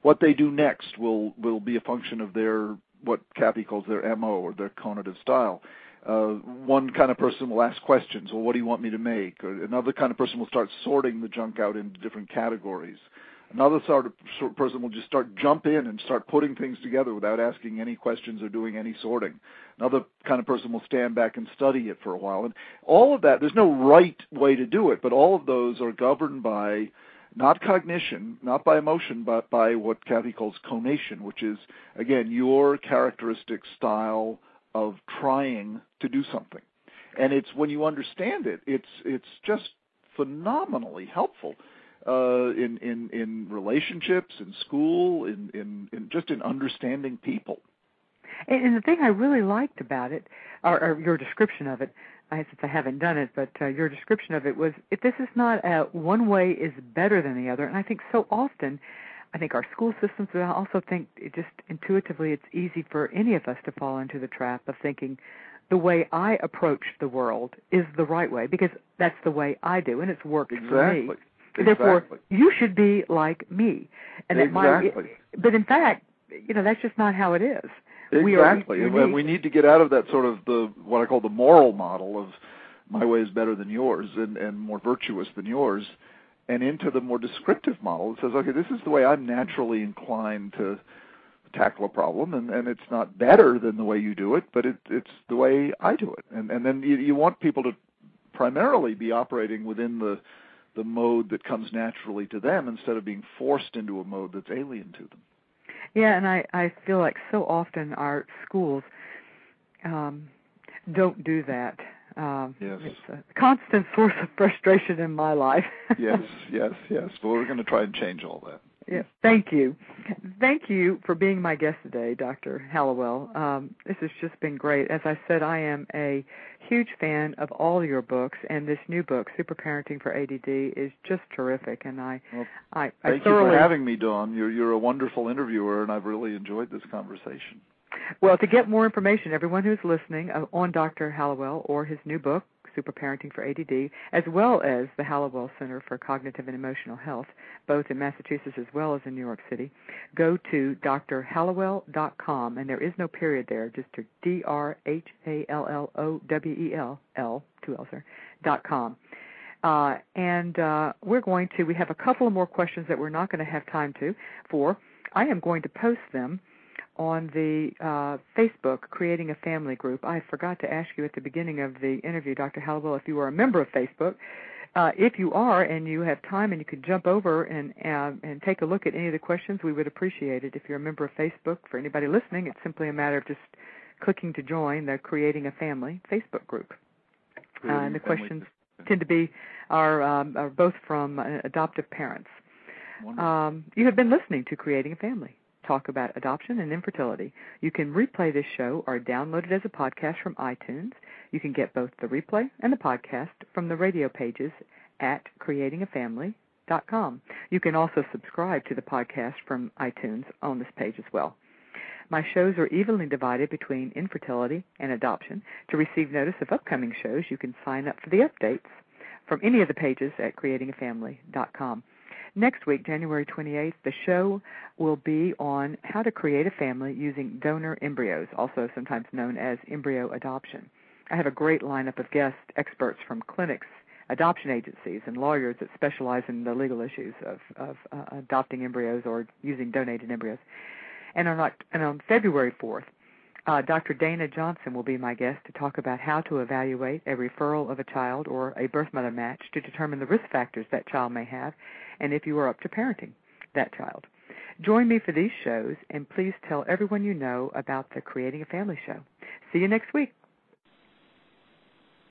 What they do next will will be a function of their what Kathy calls their MO or their conative style. Uh, one kind of person will ask questions. Well, what do you want me to make? Or another kind of person will start sorting the junk out into different categories. Another sort of, sort person will just start jump in and start putting things together without asking any questions or doing any sorting. Another kind of person will stand back and study it for a while. And all of that, there's no right way to do it, but all of those are governed by not cognition, not by emotion, but by what Kathy calls conation, which is, again, your characteristic style of trying to do something. And it's when you understand it, it's it's just phenomenally helpful uh, in in in relationships, in school, in, in in just in understanding people. And, and the thing I really liked about it, or, or your description of it, I since I haven't done it, but uh, your description of it was if this is not a, one way is better than the other, and I think so often. I think our school systems, but I also think it just intuitively it's easy for any of us to fall into the trap of thinking the way I approach the world is the right way because that's the way I do and it's worked exactly. for me. Therefore, Exactly. you should be like me. And that Exactly. but in fact, you know, that's just not how it is. We are Exactly, and we need to get out of that sort of the what I call the moral model of my way is better than yours and, and more virtuous than yours, and into the more descriptive model that says, okay, this is the way I'm naturally inclined to tackle a problem, and, and it's not better than the way you do it, but it, it's the way I do it, and and then you, you want people to primarily be operating within the the mode that comes naturally to them instead of being forced into a mode that's alien to them. Yeah, and I I feel like so often our schools um don't do that. Um Yes. it's a constant source of frustration in my life. [LAUGHS] yes, yes, yes. But we're going to try and change all that. Yeah, thank you. Thank you for being my guest today, Dr. Hallowell. Um, this has just been great. As I said, I am a huge fan of all your books, and this new book, Super Parenting for ADD, is just terrific. And I, Well, I, I Thank you for having me, Dawn. You're you're a wonderful interviewer, and I've really enjoyed this conversation. Well, to get more information, everyone who's listening uh, on Dr. Hallowell or his new book, Super Parenting for ADD, as well as the Hallowell Center for Cognitive and Emotional Health, both in Massachusetts as well as in New York City, go to drhallowell.com, and there is no period there, just to D R H A L L O W E L L, two L's there, dot com. Uh, and uh, we're going to, we have a couple of more questions that we're not going to have time to for. I am going to post them on the uh, Facebook Creating a Family group. I forgot to ask you at the beginning of the interview, Dr. Hallowell, if you are a member of Facebook. Uh, if you are and you have time and you could jump over and uh, and take a look at any of the questions, we would appreciate it. If you're a member of Facebook, for anybody listening, it's simply a matter of just clicking to join the Creating a Family Facebook group. Uh, and the questions tend to be are, um, are both from uh, adoptive parents. Um, you have been listening to Creating a Family, talk about adoption and infertility. You can replay this show or download it as a podcast from iTunes. You can get both the replay and the podcast from the radio pages at creatingafamily.com. You can also subscribe to the podcast from iTunes on this page as well. My shows are evenly divided between infertility and adoption. To receive notice of upcoming shows, you can sign up for the updates from any of the pages at creatingafamily.com. Next week, January 28th, the show will be on how to create a family using donor embryos, also sometimes known as embryo adoption. I have a great lineup of guest experts from clinics, adoption agencies, and lawyers that specialize in the legal issues of, of uh, adopting embryos or using donated embryos. And on, and on February 4th, uh, Dr. Dana Johnson will be my guest to talk about how to evaluate a referral of a child or a birth mother match to determine the risk factors that child may have and if you are up to parenting that child. Join me for these shows and please tell everyone you know about the Creating a Family show. See you next week.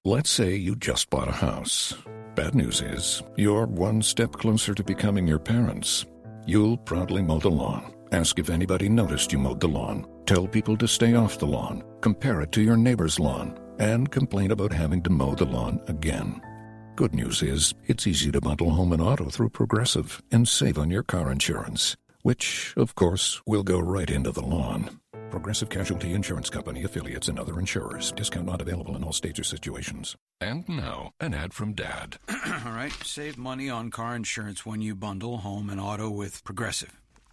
Let's say you just bought a house. Bad news is, you're one step closer to becoming your parents. You'll proudly mow the lawn, ask if anybody noticed you mowed the lawn, tell people to stay off the lawn, compare it to your neighbor's lawn, and complain about having to mow the lawn again. Good news is, it's easy to bundle home and auto through Progressive and save on your car insurance, which, of course, will go right into the lawn. Progressive Casualty Insurance Company affiliates and other insurers. Discount not available in all states or situations. And now, an ad from Dad. [CLEARS THROAT] All right, save money on car insurance when you bundle home and auto with Progressive.